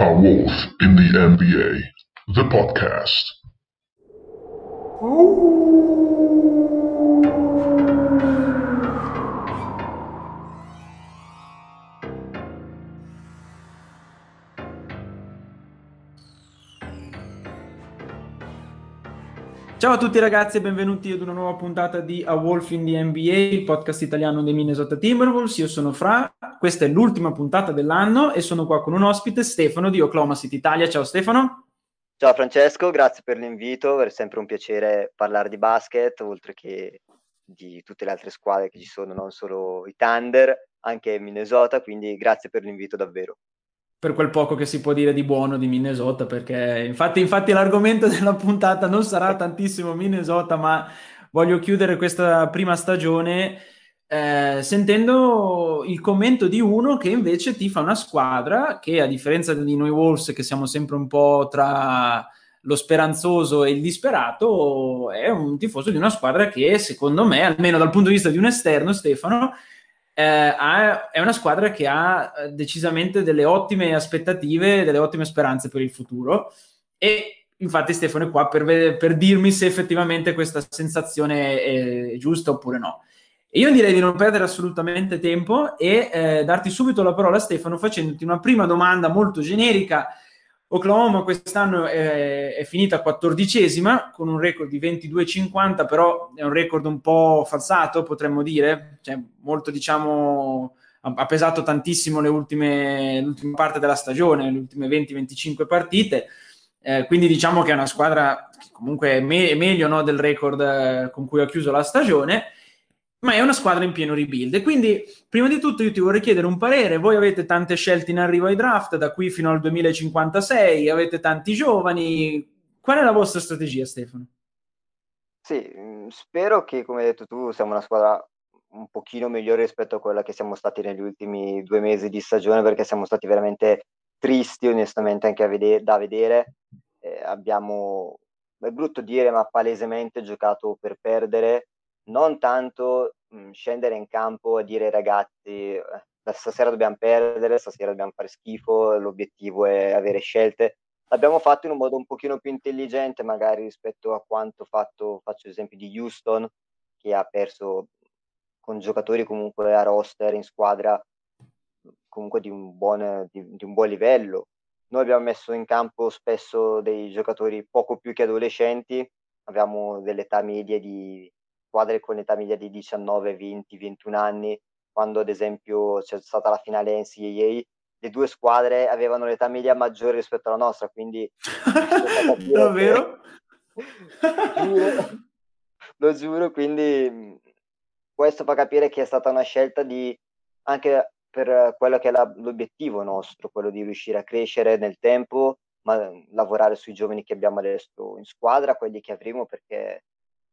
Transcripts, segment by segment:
A Wolf in the NBA, the podcast. Ciao a tutti ragazzi e benvenuti ad una nuova puntata di A Wolf in the NBA, il podcast italiano dei Minnesota Timberwolves. Io sono Fra, questa è l'ultima puntata dell'anno e sono qua con un ospite, Stefano di Oklahoma City Italia. Ciao Stefano. Ciao Francesco, grazie per l'invito, è sempre un piacere parlare di basket, oltre che di tutte le altre squadre che ci sono, non solo i Thunder, anche Minnesota, quindi grazie per l'invito davvero per quel poco che si può dire di buono di Minnesota, perché infatti, infatti l'argomento della puntata non sarà tantissimo Minnesota, ma voglio chiudere questa prima stagione eh, sentendo il commento di uno che invece tifa una squadra che a differenza di noi Wolves che siamo sempre un po' tra lo speranzoso e il disperato, è un tifoso di una squadra che secondo me, almeno dal punto di vista di un esterno, Stefano, eh, ha, è una squadra che ha eh, decisamente delle ottime aspettative, delle ottime speranze per il futuro e infatti Stefano è qua per, per dirmi se effettivamente questa sensazione è giusta oppure no. Io direi di non perdere assolutamente tempo e eh, darti subito la parola Stefano facendoti una prima domanda molto generica Oklahoma quest'anno è, è, finita quattordicesima con un record di 22,50, però è un record un po' falsato, potremmo dire, cioè, molto diciamo ha pesato tantissimo le ultime, l'ultima parte della stagione, le ultime 20-25 partite. Eh, quindi diciamo che è una squadra che comunque è, me- è meglio no, del record eh, con cui ha chiuso la stagione ma è una squadra in pieno rebuild. E quindi, prima di tutto, io ti vorrei chiedere un parere. Voi avete tante scelte in arrivo ai draft, da qui fino al 2056, avete tanti giovani. Qual è la vostra strategia, Stefano? Sì, mm, spero che, come hai detto tu, siamo una squadra un pochino migliore rispetto a quella che siamo stati negli ultimi due mesi di stagione, perché siamo stati veramente tristi, onestamente, anche vede- da vedere. Eh, abbiamo, è brutto dire, ma palesemente giocato per perdere non tanto mh, scendere in campo a dire ragazzi eh, stasera dobbiamo perdere, stasera dobbiamo fare schifo, l'obiettivo è avere scelte. L'abbiamo fatto in un modo un pochino più intelligente magari rispetto a quanto fatto, faccio l'esempio di Houston, che ha perso con giocatori comunque a roster in squadra comunque di un buon, di, di un buon livello. Noi abbiamo messo in campo spesso dei giocatori poco più che adolescenti, abbiamo delle età medie di squadre con età media di 19, 20, 21 anni, quando ad esempio c'è stata la finale NCAA, le due squadre avevano l'età media maggiore rispetto alla nostra, quindi... Davvero? giuro, lo giuro, quindi questo fa capire che è stata una scelta di anche per quello che è la, l'obiettivo nostro, quello di riuscire a crescere nel tempo, ma lavorare sui giovani che abbiamo adesso in squadra, quelli che avremo, perché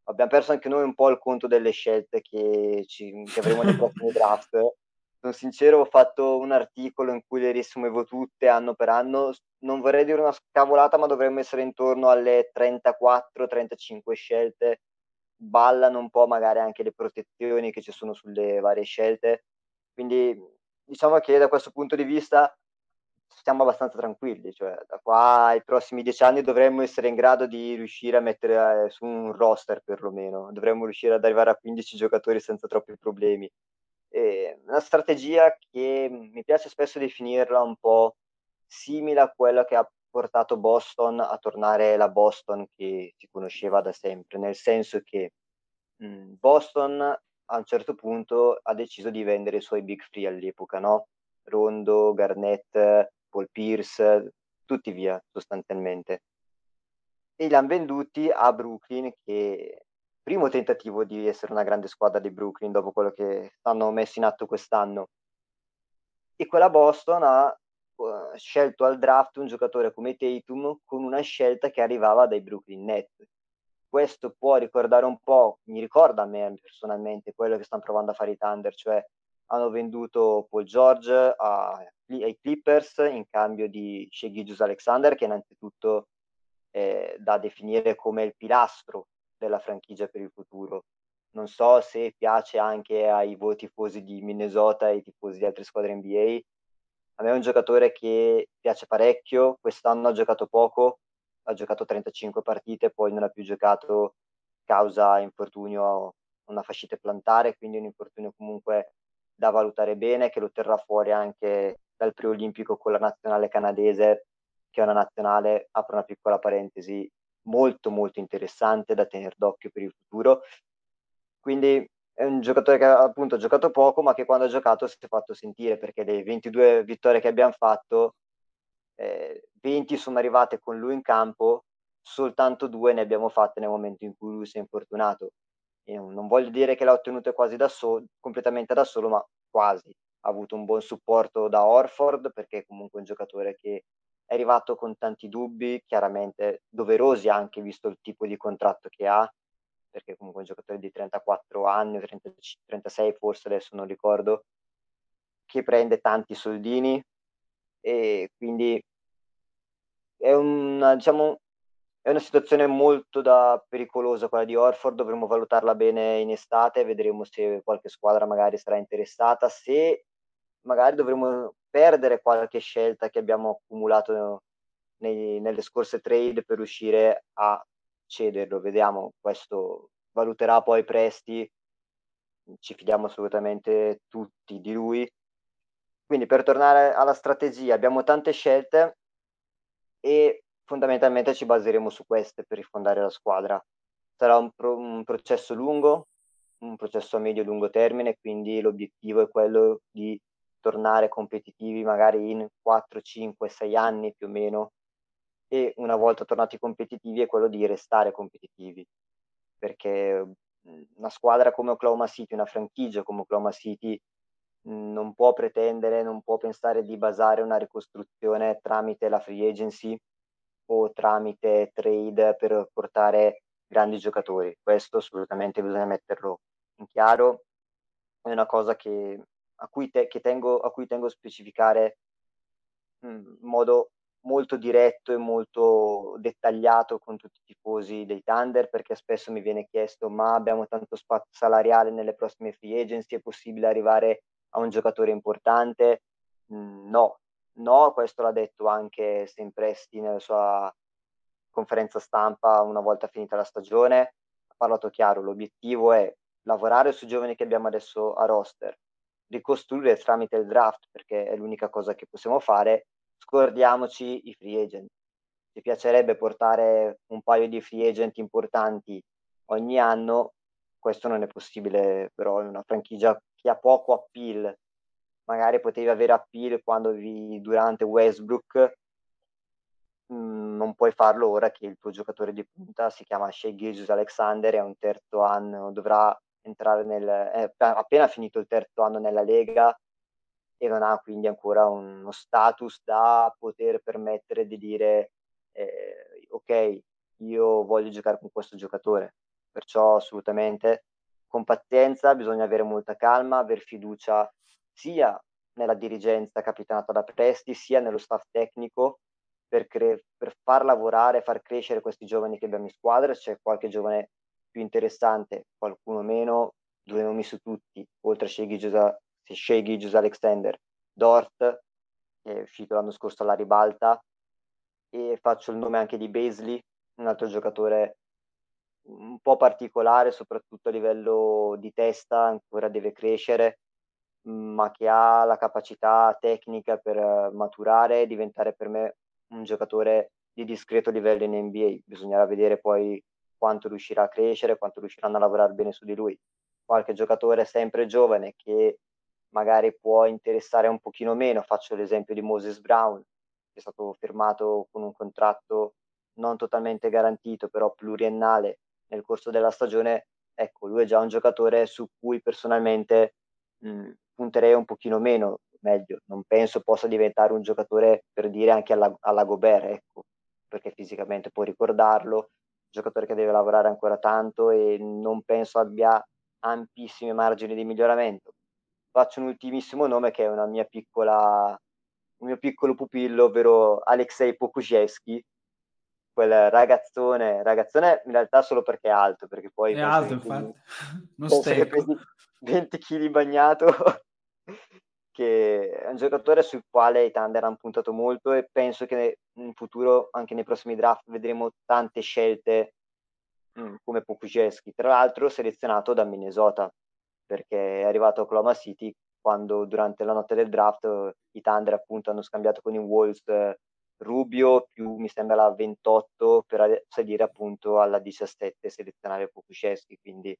abbiamo perso anche noi un po' il conto delle scelte che, ci, che avremo nei prossimi draft. Sono sincero, ho fatto un articolo in cui le riassumevo tutte anno per anno. Non vorrei dire una scavolata, ma dovremmo essere intorno alle 34-35 scelte. Ballano un po' magari anche le protezioni che ci sono sulle varie scelte. Quindi diciamo che da questo punto di vista stiamo abbastanza tranquilli, cioè da qua ai prossimi dieci anni dovremmo essere in grado di riuscire a mettere eh, su un roster perlomeno, dovremmo riuscire ad arrivare a 15 giocatori senza troppi problemi. E una strategia che mi piace spesso definirla un po' simile a quella che ha portato Boston a tornare la Boston che si conosceva da sempre, nel senso che mh, Boston a un certo punto ha deciso di vendere i suoi big free all'epoca, no? Rondo, Garnett, Paul Pierce, tutti via sostanzialmente. E li hanno venduti a Brooklyn, che primo tentativo di essere una grande squadra di Brooklyn dopo quello che hanno messo in atto quest'anno. E quella Boston ha uh, scelto al draft un giocatore come Tatum con una scelta che arrivava dai Brooklyn Nets. Questo può ricordare un po', mi ricorda a me personalmente quello che stanno provando a fare i Thunder, cioè hanno venduto Paul George a, ai Clippers in cambio di Shea Alexander, che innanzitutto è da definire come il pilastro della franchigia per il futuro. Non so se piace anche ai voi tifosi di Minnesota e ai tifosi di altre squadre NBA, a me è un giocatore che piace parecchio, quest'anno ha giocato poco, ha giocato 35 partite, poi non ha più giocato causa infortunio una fascite plantare, quindi un infortunio comunque da valutare bene, che lo terrà fuori anche dal preolimpico con la nazionale canadese, che è una nazionale, apro una piccola parentesi, molto molto interessante da tenere d'occhio per il futuro. Quindi è un giocatore che appunto ha giocato poco, ma che quando ha giocato si è fatto sentire, perché le 22 vittorie che abbiamo fatto, eh, 20 sono arrivate con lui in campo, soltanto due ne abbiamo fatte nel momento in cui lui si è infortunato. Non voglio dire che l'ha ottenute quasi da solo, completamente da solo, ma quasi. Ha avuto un buon supporto da Orford, perché comunque è un giocatore che è arrivato con tanti dubbi, chiaramente doverosi anche visto il tipo di contratto che ha, perché comunque un giocatore di 34 anni, 30, 36 forse adesso non ricordo, che prende tanti soldini e quindi è una, diciamo, è una situazione molto da pericolosa quella di Orford, dovremo valutarla bene in estate, vedremo se qualche squadra magari sarà interessata, se magari dovremo perdere qualche scelta che abbiamo accumulato nei, nelle scorse trade per riuscire a cederlo. Vediamo, questo valuterà poi presti, ci fidiamo assolutamente tutti di lui. Quindi per tornare alla strategia, abbiamo tante scelte e fondamentalmente ci baseremo su queste per rifondare la squadra. Sarà un, pro- un processo lungo, un processo a medio-lungo termine, quindi l'obiettivo è quello di tornare competitivi magari in 4, 5, 6 anni più o meno e una volta tornati competitivi è quello di restare competitivi perché una squadra come Oklahoma City, una franchigia come Oklahoma City non può pretendere, non può pensare di basare una ricostruzione tramite la free agency o tramite trade per portare grandi giocatori. Questo assolutamente bisogna metterlo in chiaro. È una cosa che a cui, te, tengo, a cui tengo a specificare in modo molto diretto e molto dettagliato con tutti i tifosi dei Thunder perché spesso mi viene chiesto ma abbiamo tanto spazio salariale nelle prossime free agency, è possibile arrivare a un giocatore importante? No, no, questo l'ha detto anche Sempresti nella sua conferenza stampa una volta finita la stagione, ha parlato chiaro, l'obiettivo è lavorare sui giovani che abbiamo adesso a roster, ricostruire tramite il draft perché è l'unica cosa che possiamo fare, scordiamoci i free agent. Ci piacerebbe portare un paio di free agent importanti ogni anno, questo non è possibile però in una franchigia che ha poco appeal. Magari potevi avere appeal quando vi, durante Westbrook, mm, non puoi farlo ora che il tuo giocatore di punta si chiama Shea Gilgius Alexander, è un terzo anno, dovrà entrare nel... è appena finito il terzo anno nella Lega e non ha quindi ancora uno status da poter permettere di dire eh, ok, io voglio giocare con questo giocatore. Perciò assolutamente con pazienza bisogna avere molta calma, aver fiducia sia nella dirigenza capitanata da Presti, sia nello staff tecnico per, cre- per far lavorare, far crescere questi giovani che abbiamo in squadra. C'è qualche giovane più interessante, qualcuno meno, due nomi su tutti, oltre a Shea Gijus Alexander, Dort, che è uscito l'anno scorso alla ribalta, e faccio il nome anche di Beasley, un altro giocatore un po' particolare, soprattutto a livello di testa, ancora deve crescere, ma che ha la capacità tecnica per maturare e diventare per me un giocatore di discreto livello in NBA. Bisognerà vedere poi quanto riuscirà a crescere, quanto riusciranno a lavorare bene su di lui. Qualche giocatore sempre giovane che magari può interessare un pochino meno, faccio l'esempio di Moses Brown, che è stato firmato con un contratto non totalmente garantito, però pluriennale nel corso della stagione, ecco, lui è già un giocatore su cui personalmente mh, punterei un pochino meno, meglio, non penso possa diventare un giocatore per dire anche alla, alla Gobert, ecco, perché fisicamente può ricordarlo, giocatore che deve lavorare ancora tanto e non penso abbia ampissimi margini di miglioramento. Faccio un ultimissimo nome che è una mia piccola, un mio piccolo pupillo, ovvero Alexei Pokushevsky, quel ragazzone, ragazzone in realtà solo perché è alto, perché poi... È alto, infatti, non 20 kg bagnato, che è un giocatore sul quale i Thunder hanno puntato molto e penso che in futuro, anche nei prossimi draft, vedremo tante scelte mh, mm, come Pokuszewski, tra l'altro selezionato da Minnesota, perché è arrivato a Oklahoma City quando durante la notte del draft i Thunder appunto hanno scambiato con i Wolves eh, Rubio più mi sembra la 28 per salire appunto alla 17 selezionare Pokuszewski, quindi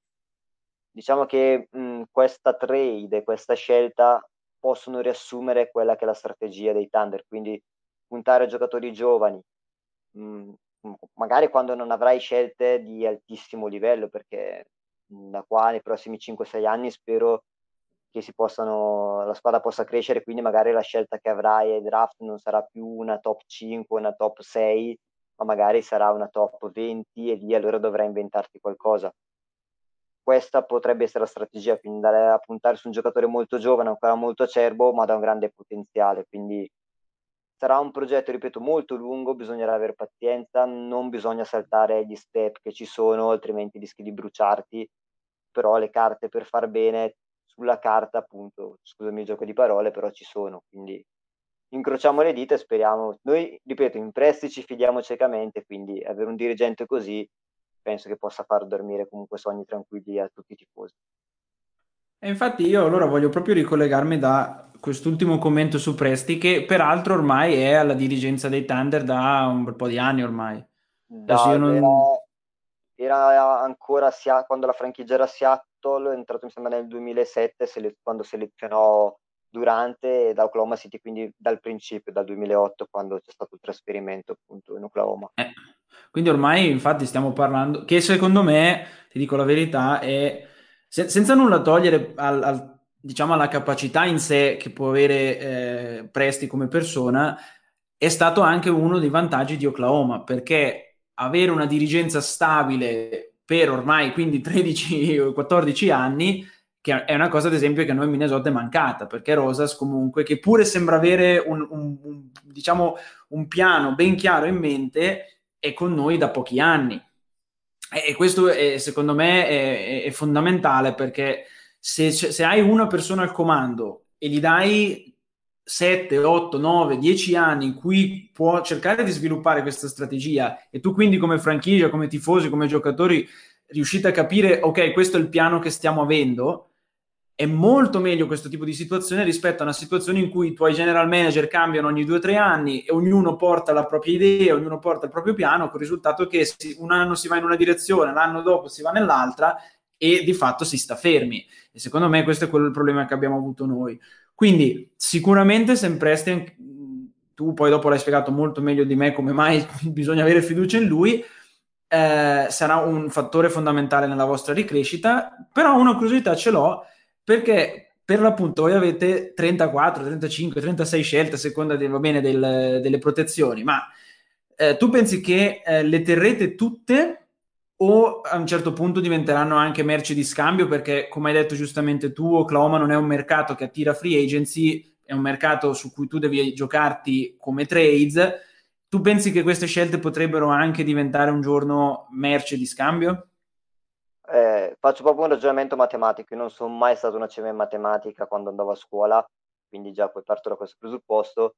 diciamo che mh, questa trade, questa scelta possono riassumere quella che è la strategia dei Thunder, quindi puntare a giocatori giovani, mh, magari quando non avrai scelte di altissimo livello, perché da qua nei prossimi 5-6 anni spero che si possano, la squadra possa crescere, quindi magari la scelta che avrai ai draft non sarà più una top 5, una top 6, ma magari sarà una top 20 e lì allora dovrai inventarti qualcosa questa potrebbe essere la strategia, quindi andare a puntare su un giocatore molto giovane, ancora molto acerbo, ma da un grande potenziale. Quindi sarà un progetto, ripeto, molto lungo, bisognerà avere pazienza, non bisogna saltare gli step che ci sono, altrimenti rischi di bruciarti, però le carte per far bene sulla carta, appunto, scusami il gioco di parole, però ci sono, quindi incrociamo le dita e speriamo. Noi, ripeto, in prestiti ci fidiamo ciecamente, quindi avere un dirigente così penso che possa far dormire comunque sogni tranquilli a tutti i tifosi. E infatti io allora voglio proprio ricollegarmi da quest'ultimo commento su Presti, che peraltro ormai è alla dirigenza dei Thunder da un bel po' di anni ormai. Da, non... era, era, ancora sia, quando la franchigia era Seattle, è entrato mi sembra nel 2007 sele- quando selezionò durante da Oklahoma City, quindi dal principio, dal 2008, quando c'è stato il trasferimento appunto in Oklahoma. Eh, quindi ormai infatti stiamo parlando, che secondo me, ti dico la verità, è se, senza nulla togliere al, al, diciamo alla capacità in sé che può avere eh, Presti come persona, è stato anche uno dei vantaggi di Oklahoma, perché avere una dirigenza stabile per ormai quindi 13-14 anni che è una cosa ad esempio che a noi in Minnesota è mancata, perché Rosas comunque, che pure sembra avere un, un, un, diciamo, un piano ben chiaro in mente, è con noi da pochi anni. E, questo è, secondo me è, è fondamentale perché se, se, hai una persona al comando e gli dai 7, 8, 9, 10 anni in cui può cercare di sviluppare questa strategia e tu quindi come franchigia, come tifosi, come giocatori riuscite a capire ok, questo è il piano che stiamo avendo, è molto meglio questo tipo di situazione rispetto a una situazione in cui i tuoi general manager cambiano ogni due o tre anni e ognuno porta la propria idea, ognuno porta il proprio piano, con il risultato che un anno si va in una direzione, l'anno dopo si va nell'altra e di fatto si sta fermi. E secondo me questo è quello il problema che abbiamo avuto noi. Quindi sicuramente sempre tu poi dopo l'hai spiegato molto meglio di me come mai bisogna avere fiducia in lui, eh, sarà un fattore fondamentale nella vostra ricrescita, però una curiosità ce l'ho perché per l'appunto voi avete 34, 35, 36 scelte a seconda de, bene, del, delle protezioni, ma eh, tu pensi che eh, le terrete tutte o a un certo punto diventeranno anche merci di scambio perché come hai detto giustamente tu Oklahoma non è un mercato che attira free agency è un mercato su cui tu devi giocarti come trades tu pensi che queste scelte potrebbero anche diventare un giorno merce di scambio? Eh, faccio proprio un ragionamento matematico, io non sono mai stato una CM in matematica quando andavo a scuola, quindi già poi parto da questo presupposto,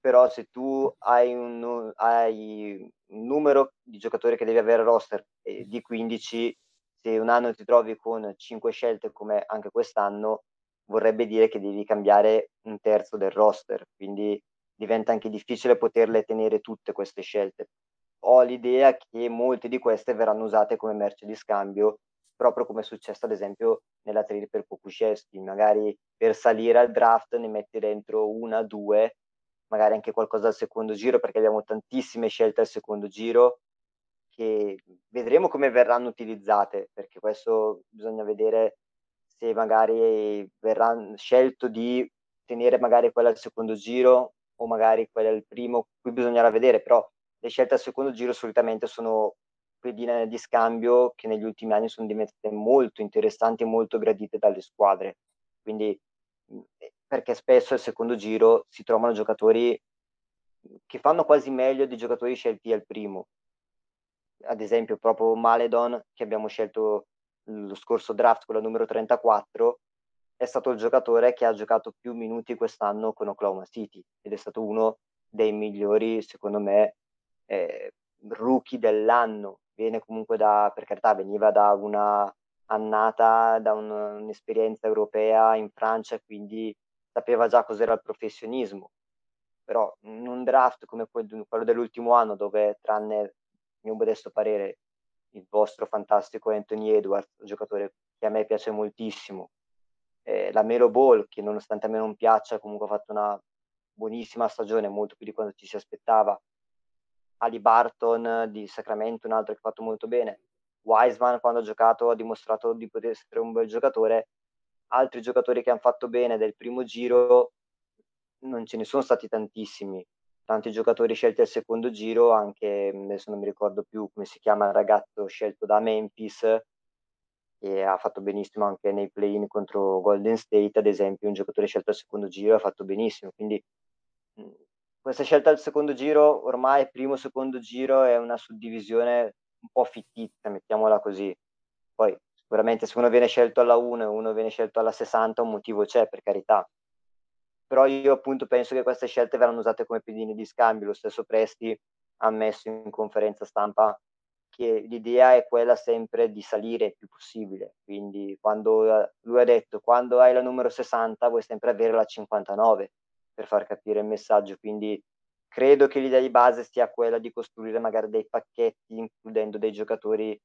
però se tu hai un, hai un numero di giocatori che devi avere roster eh, di 15, se un anno ti trovi con 5 scelte come anche quest'anno, vorrebbe dire che devi cambiare un terzo del roster, quindi diventa anche difficile poterle tenere tutte queste scelte ho l'idea che molte di queste verranno usate come merce di scambio, proprio come è successo ad esempio nella trade per Pokuszewski, magari per salire al draft ne metti dentro una, due, magari anche qualcosa al secondo giro, perché abbiamo tantissime scelte al secondo giro che vedremo come verranno utilizzate, perché questo bisogna vedere se magari verrà scelto di tenere magari quella al secondo giro o magari quella al primo, qui bisognerà vedere, però le scelte al secondo giro solitamente sono pedine di scambio che negli ultimi anni sono diventate molto interessanti e molto gradite dalle squadre. Quindi, eh, perché spesso al secondo giro si trovano giocatori che fanno quasi meglio di giocatori scelti al primo. Ad esempio, proprio Maledon, che abbiamo scelto lo scorso draft con la numero 34, è stato il giocatore che ha giocato più minuti quest'anno con Oklahoma City ed è stato uno dei migliori, secondo me, eh, rookie dell'anno. Viene comunque da, per carità, veniva da una annata, da un, un'esperienza europea in Francia, quindi sapeva già cos'era il professionismo. Però in un draft come quello dell'ultimo anno, dove tranne il mio modesto parere il vostro fantastico Anthony Edwards, un giocatore che a me piace moltissimo, eh, la Melo Ball, che nonostante a me non piaccia, comunque ha fatto una buonissima stagione, molto più di quanto ci si aspettava. Ali Barton di Sacramento, un altro che ha fatto molto bene. Wiseman, quando ha giocato, ha dimostrato di poter essere un bel giocatore. Altri giocatori che hanno fatto bene del primo giro non ce ne sono stati tantissimi. Tanti giocatori scelti al secondo giro, anche adesso non mi ricordo più come si chiama il ragazzo scelto da Memphis, e ha fatto benissimo anche nei play-in contro Golden State, ad esempio, un giocatore scelto al secondo giro ha fatto benissimo. Quindi questa scelta al secondo giro, ormai primo secondo giro è una suddivisione un po' fittizia, mettiamola così. Poi sicuramente se uno viene scelto alla 1 e uno viene scelto alla 60, un motivo c'è, per carità. Però io appunto penso che queste scelte verranno usate come pedine di scambio. Lo stesso Presti ha ammesso in conferenza stampa che l'idea è quella sempre di salire il più possibile. Quindi quando eh, lui ha detto quando hai la numero 60 vuoi sempre avere la 59 per far capire il messaggio. Quindi credo che l'idea di base sia quella di costruire magari dei pacchetti includendo dei giocatori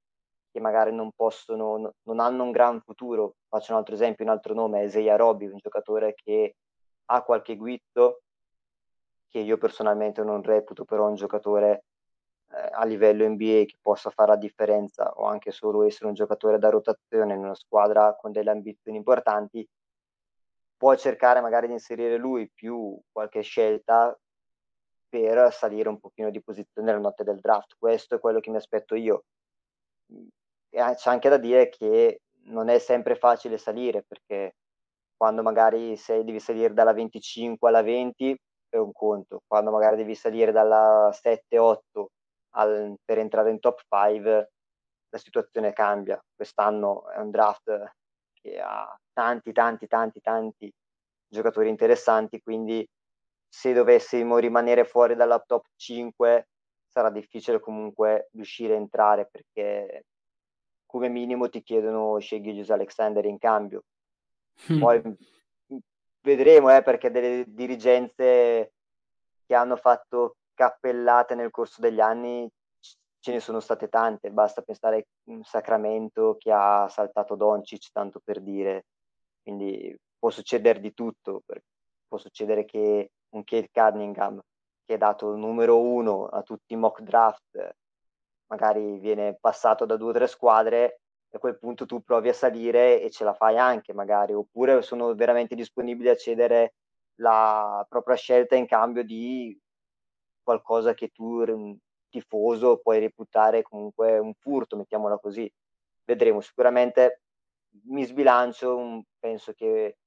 che magari non possono, non hanno un gran futuro. Faccio un altro esempio, un altro nome, Isaiah Robby, un giocatore che ha qualche guizzo, che io personalmente non reputo però un giocatore eh, a livello NBA che possa fare la differenza o anche solo essere un giocatore da rotazione in una squadra con delle ambizioni importanti, può cercare magari di inserire lui più qualche scelta per salire un pochino di posizione nella notte del draft. Questo è quello che mi aspetto io. E c'è anche da dire che non è sempre facile salire perché quando magari sei, devi salire dalla 25 alla 20 è un conto, quando magari devi salire dalla 7-8 al, per entrare in top 5 la situazione cambia. Quest'anno è un draft che ha tanti, tanti, tanti, tanti giocatori interessanti, quindi se dovessimo rimanere fuori dalla top 5 sarà difficile comunque riuscire a entrare perché come minimo ti chiedono scegli Giuseppe Alexander in cambio. Mm. Poi vedremo eh, perché delle dirigenze che hanno fatto cappellate nel corso degli anni ce ne sono state tante, basta pensare a Sacramento che ha saltato Doncic, tanto per dire, quindi può succedere di tutto, può succedere che un Kate Cunningham che è dato numero uno a tutti i mock draft, magari viene passato da due o tre squadre e a quel punto tu provi a salire e ce la fai anche magari, oppure sono veramente disponibili a cedere la propria scelta in cambio di qualcosa che tu tifoso puoi reputare comunque un furto, mettiamola così. Vedremo, sicuramente mi sbilancio, penso che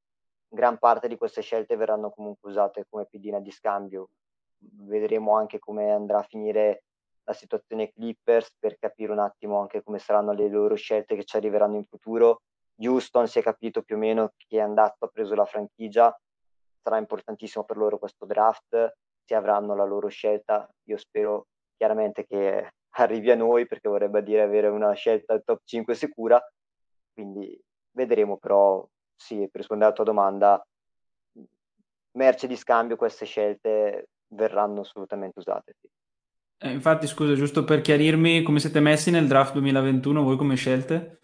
gran parte di queste scelte verranno comunque usate come pedina di scambio. Vedremo anche come andrà a finire la situazione Clippers per capire un attimo anche come saranno le loro scelte che ci arriveranno in futuro. Houston si è capito più o meno che è andato, ha preso la franchigia, sarà importantissimo per loro questo draft, se avranno la loro scelta, io spero chiaramente che arrivi a noi perché vorrebbe dire avere una scelta top 5 sicura, quindi vedremo però sì, per rispondere alla tua domanda, merce di scambio queste scelte verranno assolutamente usate. Sì. Eh, infatti, scusa, giusto per chiarirmi, come siete messi nel draft 2021 voi come scelte?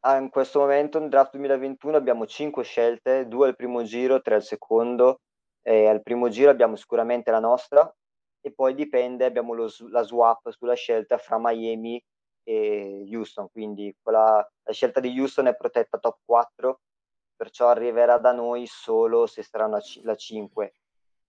Ah, in questo momento nel draft 2021 abbiamo 5 scelte, 2 al primo giro, 3 al secondo. E al primo giro abbiamo sicuramente la nostra e poi dipende, abbiamo lo, la swap sulla scelta fra Miami e Houston, quindi quella, la scelta di Houston è protetta top 4, perciò arriverà da noi solo se sarà una, la 5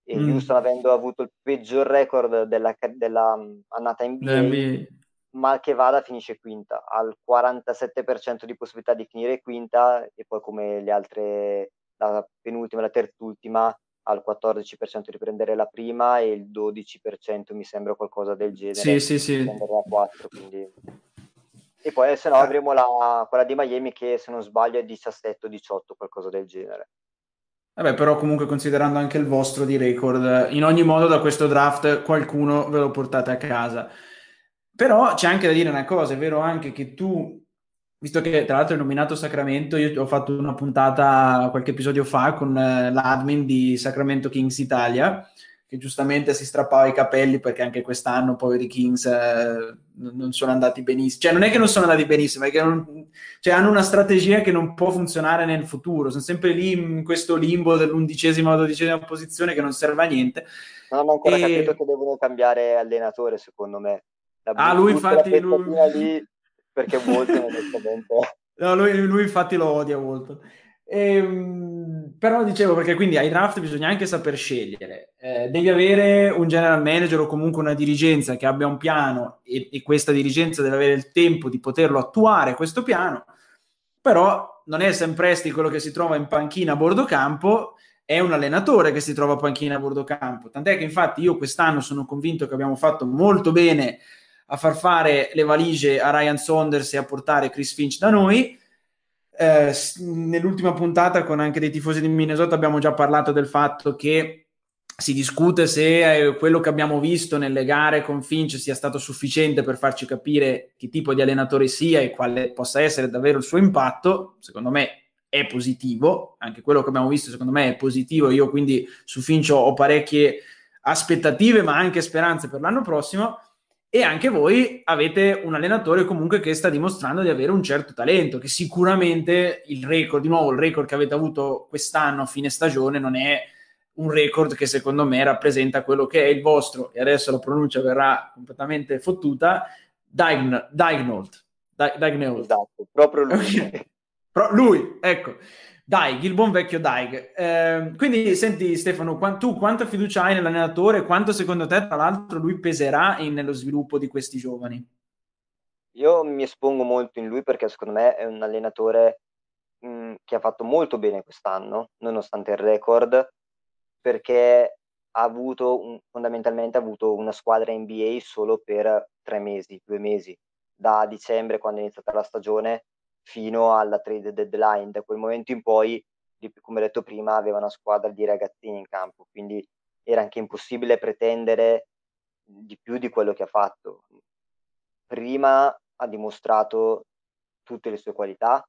e mm. Houston avendo avuto il peggior record della, della um, annata NBA, NBA, mal che vada finisce quinta, al 47% di possibilità di finire quinta e poi come le altre, la penultima e la terzultima al 14% di prendere la prima e il 12% mi sembra qualcosa del genere. Sì sì sì. 4, quindi... E poi se no avremo la, quella di Miami che se non sbaglio è 17 o 18, qualcosa del genere. Vabbè, però comunque considerando anche il vostro di record, in ogni modo da questo draft qualcuno ve lo portate a casa. Però c'è anche da dire una cosa, è vero anche che tu, visto che tra l'altro hai nominato Sacramento, io ho fatto una puntata qualche episodio fa con eh, l'admin di Sacramento Kings Italia, che giustamente si strappava i capelli perché anche quest'anno poveri Kings eh, non sono andati benissimo. Cioè non è che non sono andati benissimo, è che non, cioè, hanno una strategia che non può funzionare nel futuro, sono sempre lì in questo limbo dell'undicesima o dodicesima posizione che non serve a niente. Non hanno ancora e... capito che devono cambiare allenatore, secondo me. La ah, lui infatti... Lui... Lì, perché Walton onestamente... No, lui, lui infatti lo odia Walton. Ehm, però dicevo perché quindi ai draft bisogna anche saper scegliere. Eh, devi avere un general manager o comunque una dirigenza che abbia un piano e, e, questa dirigenza deve avere il tempo di poterlo attuare questo piano. Però non è sempre Presti quello che si trova in panchina a bordo campo, è un allenatore che si trova a panchina a bordo campo. Tant'è che infatti io quest'anno sono convinto che abbiamo fatto molto bene a far fare le valigie a Ryan Saunders e a portare Chris Finch da noi eh, nell'ultima puntata con anche dei tifosi di Minnesota abbiamo già parlato del fatto che si discute se eh, quello che abbiamo visto nelle gare con Finch sia stato sufficiente per farci capire che tipo di allenatore sia e quale possa essere davvero il suo impatto. Secondo me è positivo, anche quello che abbiamo visto secondo me è positivo. Io quindi su Finch ho parecchie aspettative ma anche speranze per l'anno prossimo e anche voi avete un allenatore comunque che sta dimostrando di avere un certo talento, che sicuramente il record, di nuovo il record che avete avuto quest'anno a fine stagione non è un record che secondo me rappresenta quello che è il vostro, e adesso la pronuncia verrà completamente fottuta, Dignold. Dignold. Esatto, proprio lui. Pro- lui, ecco. Daig, il buon vecchio Daig. Eh, quindi senti Stefano, qu- tu quanta fiducia hai nell'allenatore? Quanto secondo te, tra l'altro, lui peserà in, nello sviluppo di questi giovani? Io mi espongo molto in lui perché secondo me è un allenatore mh, mm, che ha fatto molto bene quest'anno, nonostante il record, perché ha avuto un, fondamentalmente ha avuto una squadra NBA solo per tre mesi, due mesi, da dicembre quando è iniziata la stagione fino alla trade deadline. Da quel momento in poi, come detto prima, aveva una squadra di ragazzini in campo, quindi era anche impossibile pretendere di più di quello che ha fatto. Prima ha dimostrato tutte le sue qualità,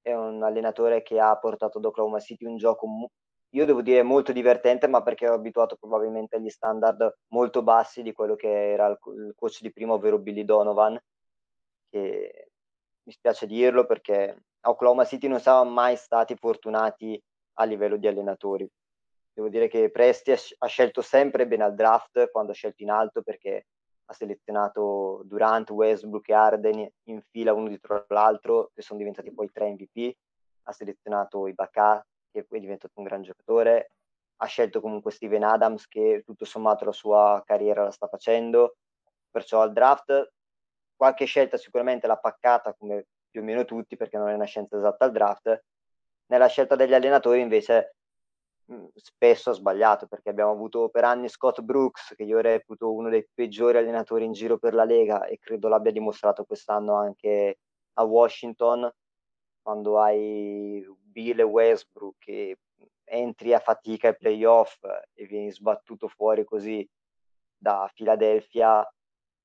è un allenatore che ha portato ad Oklahoma City un gioco, io devo dire, molto divertente, ma perché ero abituato probabilmente agli standard molto bassi di quello che era il coach di prima, ovvero Billy Donovan, che mi spiace dirlo perché Oklahoma City non siamo mai stati fortunati a livello di allenatori. Devo dire che Presti ha scelto sempre bene al draft quando ha scelto in alto perché ha selezionato Durant, Westbrook e Arden in fila uno dietro l'altro che sono diventati poi tre MVP. Ha selezionato Ibaka che poi è diventato un gran giocatore. Ha scelto comunque Steven Adams che tutto sommato la sua carriera la sta facendo. Perciò al draft qualche scelta sicuramente l'ha paccata come più o meno tutti perché non è una scienza esatta al draft. Nella scelta degli allenatori invece mh, spesso ha sbagliato perché abbiamo avuto per anni Scott Brooks che io reputo uno dei peggiori allenatori in giro per la Lega e credo l'abbia dimostrato quest'anno anche a Washington quando hai Bill e Westbrook che entri a fatica ai playoff e vieni sbattuto fuori così da Philadelphia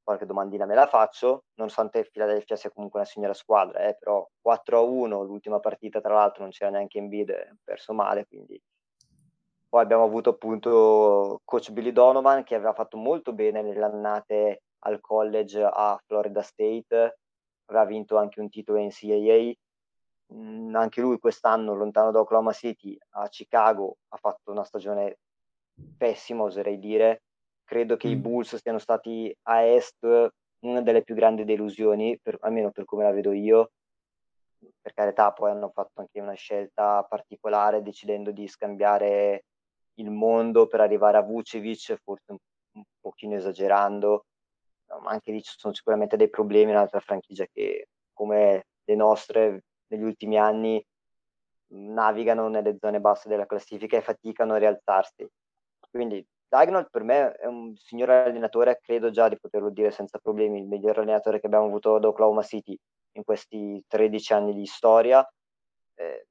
qualche domandina me la faccio, nonostante Philadelphia sia comunque una signora squadra, eh, però 4-1, l'ultima partita tra l'altro non c'era neanche in bid, perso male, quindi. Poi abbiamo avuto appunto coach Billy Donovan che aveva fatto molto bene nelle annate al college a Florida State, aveva vinto anche un titolo NCAA, mm, anche lui quest'anno lontano da Oklahoma City a Chicago ha fatto una stagione pessima oserei dire credo che mm. i Bulls siano stati a est una delle più grandi delusioni, per, almeno per come la vedo io. Per carità, poi hanno fatto anche una scelta particolare decidendo di scambiare il mondo per arrivare a Vucevic, forse un, un pochino esagerando, ma anche lì ci sono sicuramente dei problemi in un'altra franchigia che, come le nostre, negli ultimi anni navigano nelle zone basse della classifica e faticano a rialzarsi. Quindi Dagnall per me è un signore allenatore, credo già di poterlo dire senza problemi, il miglior allenatore che abbiamo avuto ad Oklahoma City in questi 13 anni di storia. Eh,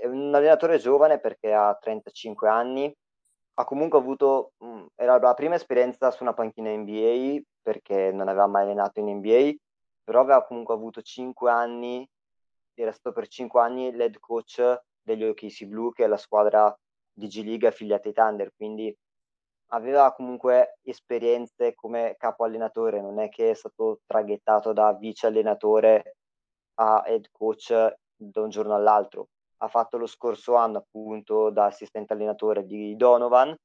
è un allenatore giovane perché ha 35 anni, ha comunque avuto, mh, mm, era la prima esperienza su una panchina NBA perché non aveva mai allenato in NBA, però aveva comunque avuto 5 anni, era stato per 5 anni l'head coach degli OKC Blue, che è la squadra di G League affiliata ai Thunder, quindi aveva comunque esperienze come capo allenatore, non è che è stato traghettato da vice allenatore a head coach da un giorno all'altro. Ha fatto lo scorso anno appunto da assistente allenatore di Donovan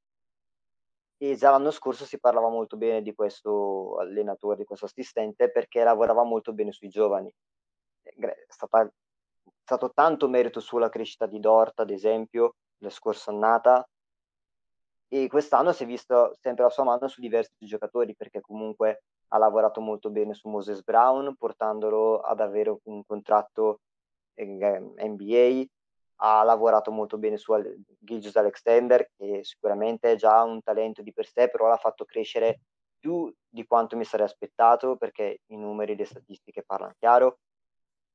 e già l'anno scorso si parlava molto bene di questo allenatore, di questo assistente perché lavorava molto bene sui giovani. È stata, stato tanto merito sulla crescita di Dort, ad esempio, la scorsa annata, e quest'anno si è visto sempre la sua mano su diversi giocatori perché comunque ha lavorato molto bene su Moses Brown portandolo ad avere un contratto NBA ha lavorato molto bene su Gilgius Alexander che sicuramente è già un talento di per sé però l'ha fatto crescere più di quanto mi sarei aspettato perché i numeri e le statistiche parlano chiaro.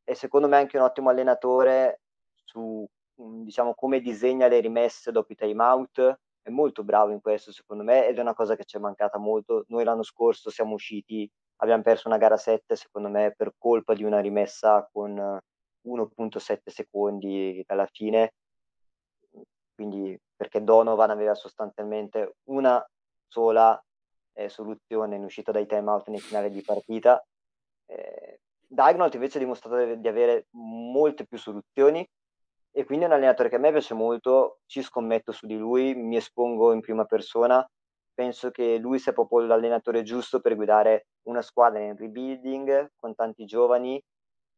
E secondo me anche un ottimo allenatore su diciamo come disegna le rimesse dopo i time out è molto bravo in questo secondo me ed è una cosa che ci è mancata molto. Noi l'anno scorso siamo usciti, abbiamo perso una gara 7 secondo me per colpa di una rimessa con 1.7 secondi alla fine, quindi perché Donovan aveva sostanzialmente una sola eh, soluzione in uscita dai time out nel finale di partita. Eh, Dagnalt invece ha dimostrato di avere molte più soluzioni e quindi è un allenatore che a me piace molto, ci scommetto su di lui, mi espongo in prima persona, penso che lui sia proprio l'allenatore giusto per guidare una squadra in rebuilding con tanti giovani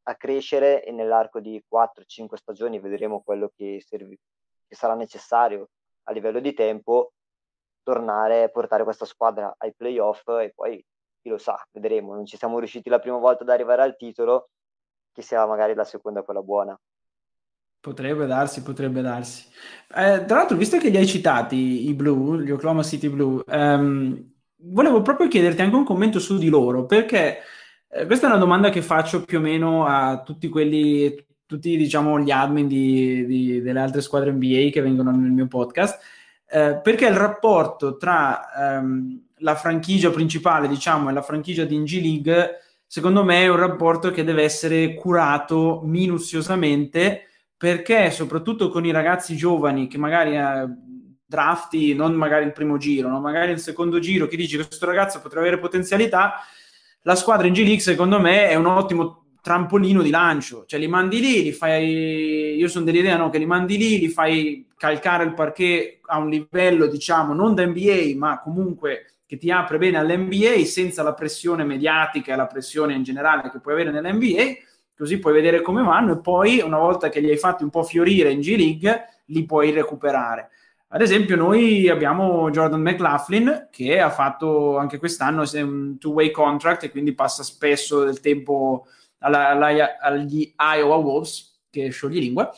a crescere e nell'arco di 4-5 stagioni vedremo quello che, serv- che sarà necessario a livello di tempo tornare portare questa squadra ai playoff e poi chi lo sa, vedremo, non ci siamo riusciti la prima volta ad arrivare al titolo, che sia magari la seconda quella buona. Potrebbe darsi, potrebbe darsi. Eh, tra l'altro, visto che li hai citati, i Blue, gli Oklahoma City Blue, ehm, volevo proprio chiederti anche un commento su di loro, perché eh, questa è una domanda che faccio più o meno a tutti quelli, tutti diciamo gli admin di, di, delle altre squadre NBA che vengono nel mio podcast, eh, perché il rapporto tra ehm, la franchigia principale, diciamo, e la franchigia di NG League, secondo me è un rapporto che deve essere curato minuziosamente perché soprattutto con i ragazzi giovani che magari eh, drafti, non magari il primo giro, no? magari il secondo giro, che dici questo ragazzo potrebbe avere potenzialità, la squadra in G-League secondo me è un ottimo trampolino di lancio, cioè li mandi lì, li fai, io sono dell'idea no, che li mandi lì, li fai calcare il parquet a un livello diciamo non da NBA ma comunque che ti apre bene all'NBA senza la pressione mediatica e la pressione in generale che puoi avere nell'NBA così puoi vedere come vanno e poi una volta che li hai fatti un po' fiorire in G-League li puoi recuperare. Ad esempio noi abbiamo Jordan McLaughlin che ha fatto anche quest'anno un two-way contract e quindi passa spesso del tempo alla, alla, agli Iowa Wolves, che sciogli lingua,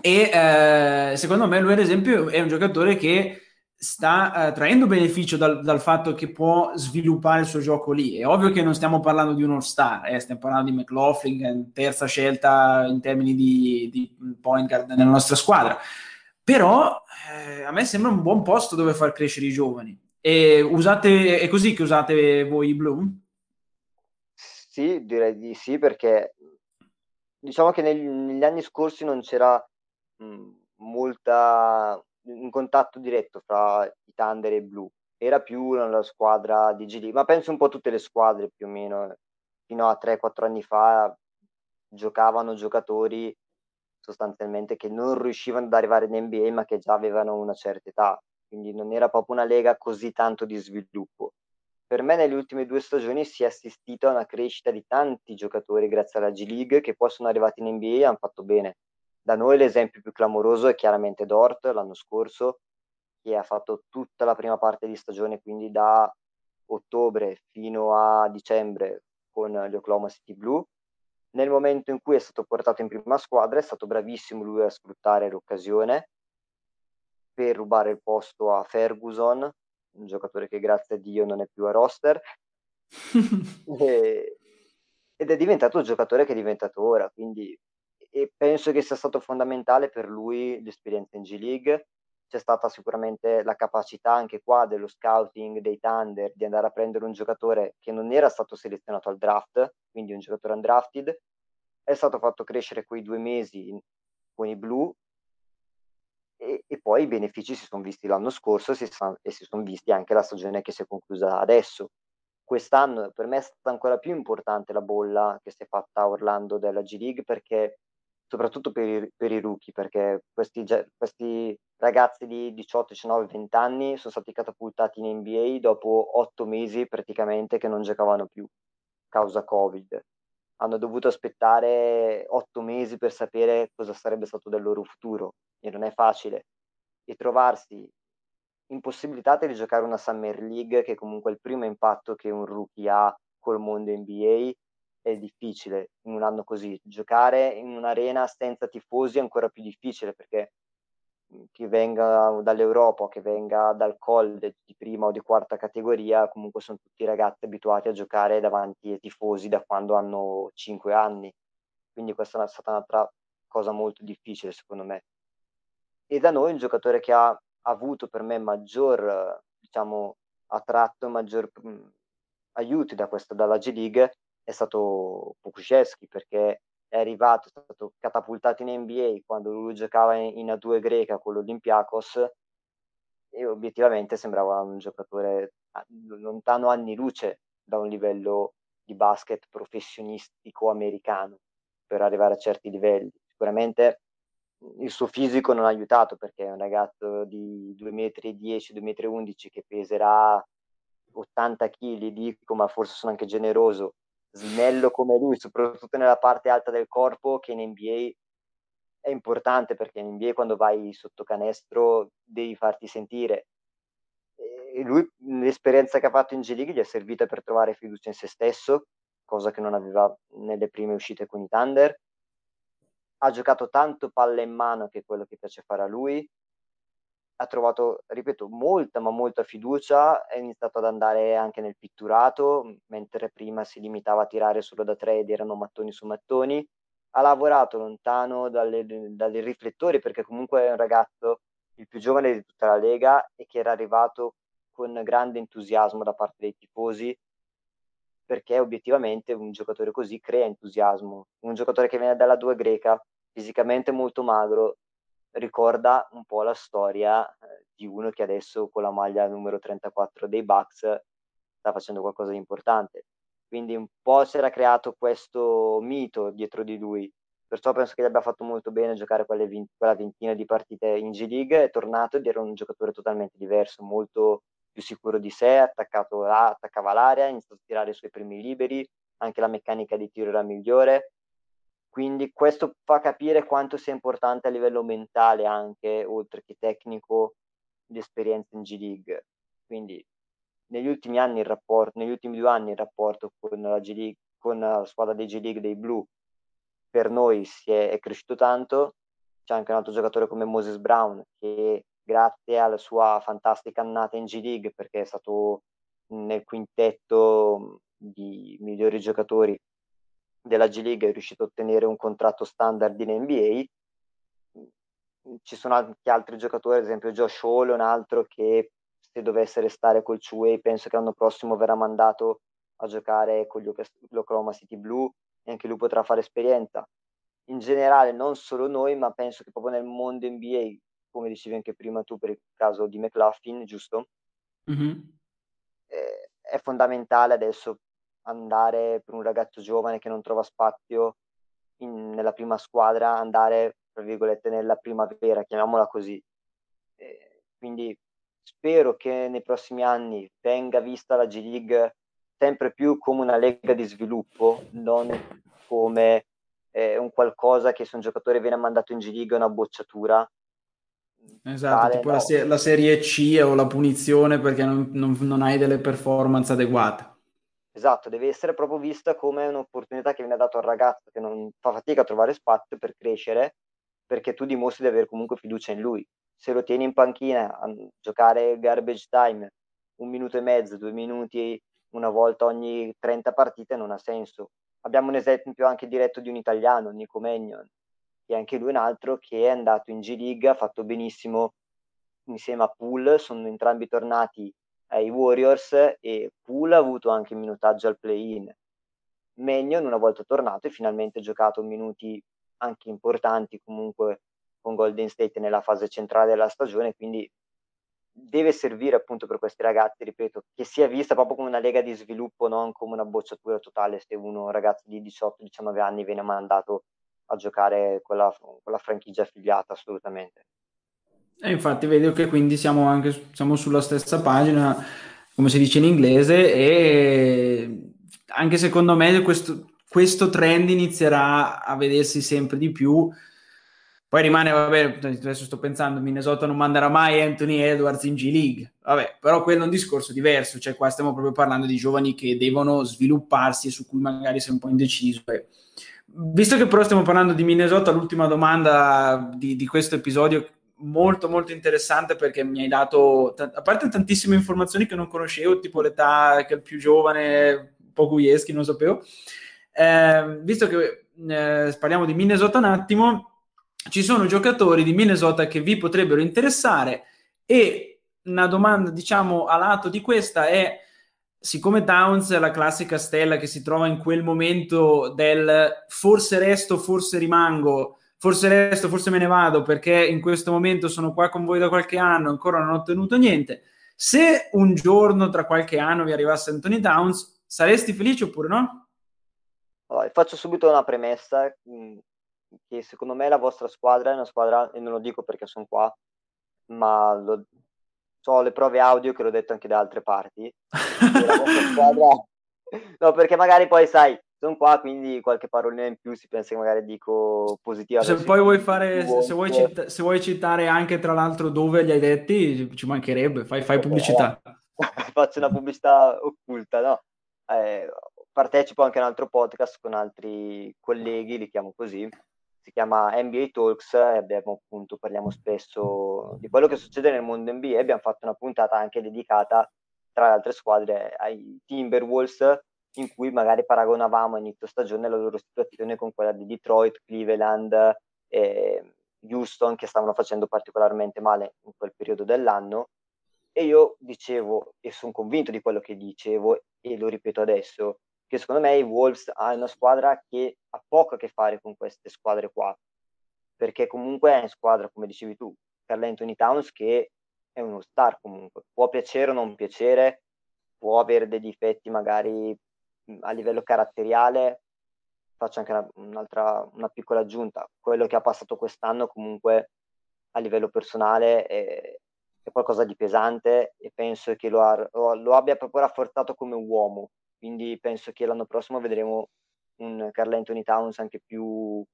e eh, secondo me lui ad esempio è un giocatore che sta uh, traendo beneficio dal, dal, fatto che può sviluppare il suo gioco lì. È ovvio che non stiamo parlando di un all-star, eh, stiamo parlando di McLaughlin, terza scelta in termini di, di point guard nella nostra squadra. Però eh, a me sembra un buon posto dove far crescere i giovani. E usate, è così che usate voi i Bloom? Sì, direi di sì, perché diciamo che negli, negli anni scorsi non c'era mh, molta un contatto diretto fra i Thunder e i Blu. Era più una squadra di G ma penso un po' tutte le squadre più o meno. Fino a 3-4 anni fa giocavano giocatori sostanzialmente che non riuscivano ad arrivare in NBA ma che già avevano una certa età, quindi non era proprio una lega così tanto di sviluppo. Per me nelle ultime due stagioni si è assistito a una crescita di tanti giocatori grazie alla G League che poi sono arrivati in NBA e hanno fatto bene. Da noi l'esempio più clamoroso è chiaramente Dort l'anno scorso, che ha fatto tutta la prima parte di stagione, quindi da ottobre fino a dicembre con gli Oklahoma City Blue. Nel momento in cui è stato portato in prima squadra è stato bravissimo lui a sfruttare l'occasione per rubare il posto a Ferguson, un giocatore che grazie a Dio non è più a roster, e, ed è diventato il giocatore che è diventato ora, quindi e penso che sia stato fondamentale per lui l'esperienza in G League. C'è stata sicuramente la capacità anche qua dello scouting dei Thunder di andare a prendere un giocatore che non era stato selezionato al draft, quindi un giocatore undrafted. È stato fatto crescere quei due mesi con i blu e, e poi i benefici si sono visti l'anno scorso si san, e si sono visti anche la stagione che si è conclusa adesso. Quest'anno per me è stata ancora più importante la bolla che si è fatta a Orlando della G League perché soprattutto per i, per i rookie, perché questi, questi, ragazzi di 18, 19, 20 anni sono stati catapultati in NBA dopo otto mesi praticamente che non giocavano più, causa Covid. Hanno dovuto aspettare otto mesi per sapere cosa sarebbe stato del loro futuro e non è facile. E trovarsi impossibilitati di giocare una Summer League, che comunque è il primo impatto che un rookie ha col mondo NBA, è difficile in un anno così. Giocare in un'arena senza tifosi è ancora più difficile perché mhmm, chi venga dall'Europa che venga dal college di prima o di quarta categoria, comunque sono tutti ragazzi abituati a giocare davanti ai tifosi da quando hanno 5 anni. Quindi questa è stata un'altra cosa molto difficile secondo me. E da noi un giocatore che ha avuto per me maggior, diciamo, attratto, maggior mh, mhmm, aiuti da questa, dalla G League è stato Pokuszewski perché è arrivato, è stato catapultato in NBA quando lui giocava in, in A2 greca con l'Olympiakos e obiettivamente sembrava un giocatore lontano anni luce da un livello di basket professionistico americano per arrivare a certi livelli. Sicuramente il suo fisico non ha aiutato perché è un ragazzo di 2,10 metri, 2,11 metri che peserà 80 kg, dico, ma forse sono anche generoso, snello come lui, soprattutto nella parte alta del corpo, che in NBA è importante perché in NBA quando vai sotto canestro devi farti sentire. E lui, l'esperienza che ha fatto in G-League gli è servita per trovare fiducia in se stesso, cosa che non aveva nelle prime uscite con i Thunder. Ha giocato tanto palla in mano, che è quello che piace fare a lui, ha trovato, ripeto, molta ma molta fiducia, è iniziato ad andare anche nel pitturato, mentre prima si limitava a tirare solo da tre ed erano mattoni su mattoni. Ha lavorato lontano dalle, dai riflettori perché comunque è un ragazzo il più giovane di tutta la Lega e che era arrivato con grande entusiasmo da parte dei tifosi perché obiettivamente un giocatore così crea entusiasmo. Un giocatore che viene dalla 2 greca, fisicamente molto magro, ricorda un po' la storia eh, di uno che adesso con la maglia numero 34 dei Bucks sta facendo qualcosa di importante. Quindi un po' si era creato questo mito dietro di lui. Perciò penso che gli abbia fatto molto bene giocare 20, quella ventina di partite in G League. È tornato ed era un giocatore totalmente diverso, molto più sicuro di sé, attaccato là, attaccava l'area, ha a tirare i suoi primi liberi, anche la meccanica di tiro era migliore quindi questo fa capire quanto sia importante a livello mentale anche, oltre che tecnico, l'esperienza in G League. Quindi negli ultimi anni il rapporto, negli ultimi due anni il rapporto con la, G League, con la squadra dei G League dei Blu per noi si è, è cresciuto tanto. C'è anche un altro giocatore come Moses Brown che grazie alla sua fantastica annata in G League perché è stato nel quintetto di migliori giocatori della G League è riuscito a ottenere un contratto standard in NBA. Ci sono anche altri giocatori, ad esempio Josh Hall, un altro che se dovesse restare col Chuey penso che l'anno prossimo verrà mandato a giocare con gli Oklahoma City Blue e anche lui potrà fare esperienza. In generale, non solo noi, ma penso che proprio nel mondo NBA, come dicevi anche prima tu per il caso di McLaughlin, giusto? Mm-hmm. Eh, è fondamentale adesso andare per un ragazzo giovane che non trova spazio in, nella prima squadra, andare, tra virgolette, nella primavera, chiamiamola così. Eh, quindi spero che nei prossimi anni venga vista la G League sempre più come una lega di sviluppo, non come eh, un qualcosa che se un giocatore viene mandato in G League è una bocciatura. Esatto, Tale, tipo no. la, se- la, serie C o la punizione perché non, non, non hai delle performance adeguate. Esatto, deve essere proprio vista come un'opportunità che viene data al ragazzo che non fa fatica a trovare spazio per crescere, perché tu dimostri di avere comunque fiducia in lui. se lo tieni in panchina a giocare garbage time un minuto e mezzo, due minuti una volta ogni 30 partite non ha senso. Abbiamo un esempio anche diretto di un italiano, Nico Magnon, che anche lui un altro che è andato in G League, ha fatto benissimo insieme a Pool, sono entrambi tornati ai Warriors e Pool ha avuto anche minutaggio al play-in. Magnon una volta tornato e finalmente giocato minuti anche importanti comunque con Golden State nella fase centrale della stagione, quindi deve servire appunto per questi ragazzi, ripeto, che sia vista proprio come una lega di sviluppo, non come una bocciatura totale se uno ragazzo di 18-19 anni viene mandato a giocare con la, con la franchigia affiliata assolutamente. E infatti vedo che quindi siamo anche siamo sulla stessa pagina, come si dice in inglese, e anche secondo me questo, questo trend inizierà a vedersi sempre di più poi rimane, vabbè, adesso sto pensando, Minnesota non manderà mai Anthony Edwards in G League, vabbè, però quello è un discorso diverso, cioè qua stiamo proprio parlando di giovani che devono svilupparsi e su cui magari sei un po' indeciso. Visto che però stiamo parlando di Minnesota, l'ultima domanda di, di questo episodio molto molto interessante perché mi hai dato, a parte tantissime informazioni che non conoscevo, tipo l'età che è il più giovane, un po' Guieschi, non sapevo, eh, visto che eh, parliamo di Minnesota un attimo, ci sono giocatori di Minnesota che vi potrebbero interessare e una domanda diciamo a lato di questa è siccome Towns è la classica stella che si trova in quel momento del forse resto, forse rimango, forse resto, forse me ne vado perché in questo momento sono qua con voi da qualche anno, ancora non ho ottenuto niente. Se un giorno tra qualche anno vi arrivasse Anthony Towns, saresti felice oppure no? Allora, faccio subito una premessa. Mm, che secondo me la vostra squadra è una squadra, e non lo dico perché sono qua, ma lo, so le prove audio che l'ho detto anche da altre parti. squadra... No, perché magari poi sai, sono qua, quindi qualche parolina in più si pensa che magari dico positiva. Se poi vuoi fare, se vuoi, cita- se vuoi, citare anche tra l'altro dove li hai detti, ci mancherebbe, fai, fai pubblicità. Faccio una pubblicità occulta, no? Eh, partecipo anche a un altro podcast con altri colleghi, li chiamo così, si chiama NBA Talks e abbiamo appunto parliamo spesso di quello che succede nel mondo NBA. Abbiamo fatto una puntata anche dedicata tra le altre squadre ai Timberwolves in cui magari paragonavamo a inizio stagione la loro situazione con quella di Detroit, Cleveland e Houston che stavano facendo particolarmente male in quel periodo dell'anno. E io dicevo e sono convinto di quello che dicevo e lo ripeto adesso che secondo me i Wolves ha una squadra che ha poco a che fare con queste squadre qua, perché comunque è una squadra, come dicevi tu, per l'Anthony Towns che è uno star comunque, può piacere o non piacere, può avere dei difetti magari a livello caratteriale, faccio anche una, un'altra, una piccola aggiunta, quello che ha passato quest'anno comunque a livello personale è, è qualcosa di pesante e penso che lo, ha, lo abbia proprio rafforzato come uomo, quindi penso che l'anno prossimo vedremo un Carl Anthony Towns anche più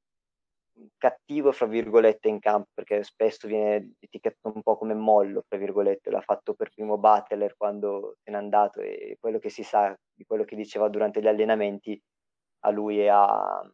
cattivo, fra virgolette, in campo, perché spesso viene etichettato un po' come mollo, fra virgolette, l'ha fatto per primo Butler quando se n'è andato e quello che si sa di quello che diceva durante gli allenamenti a lui e a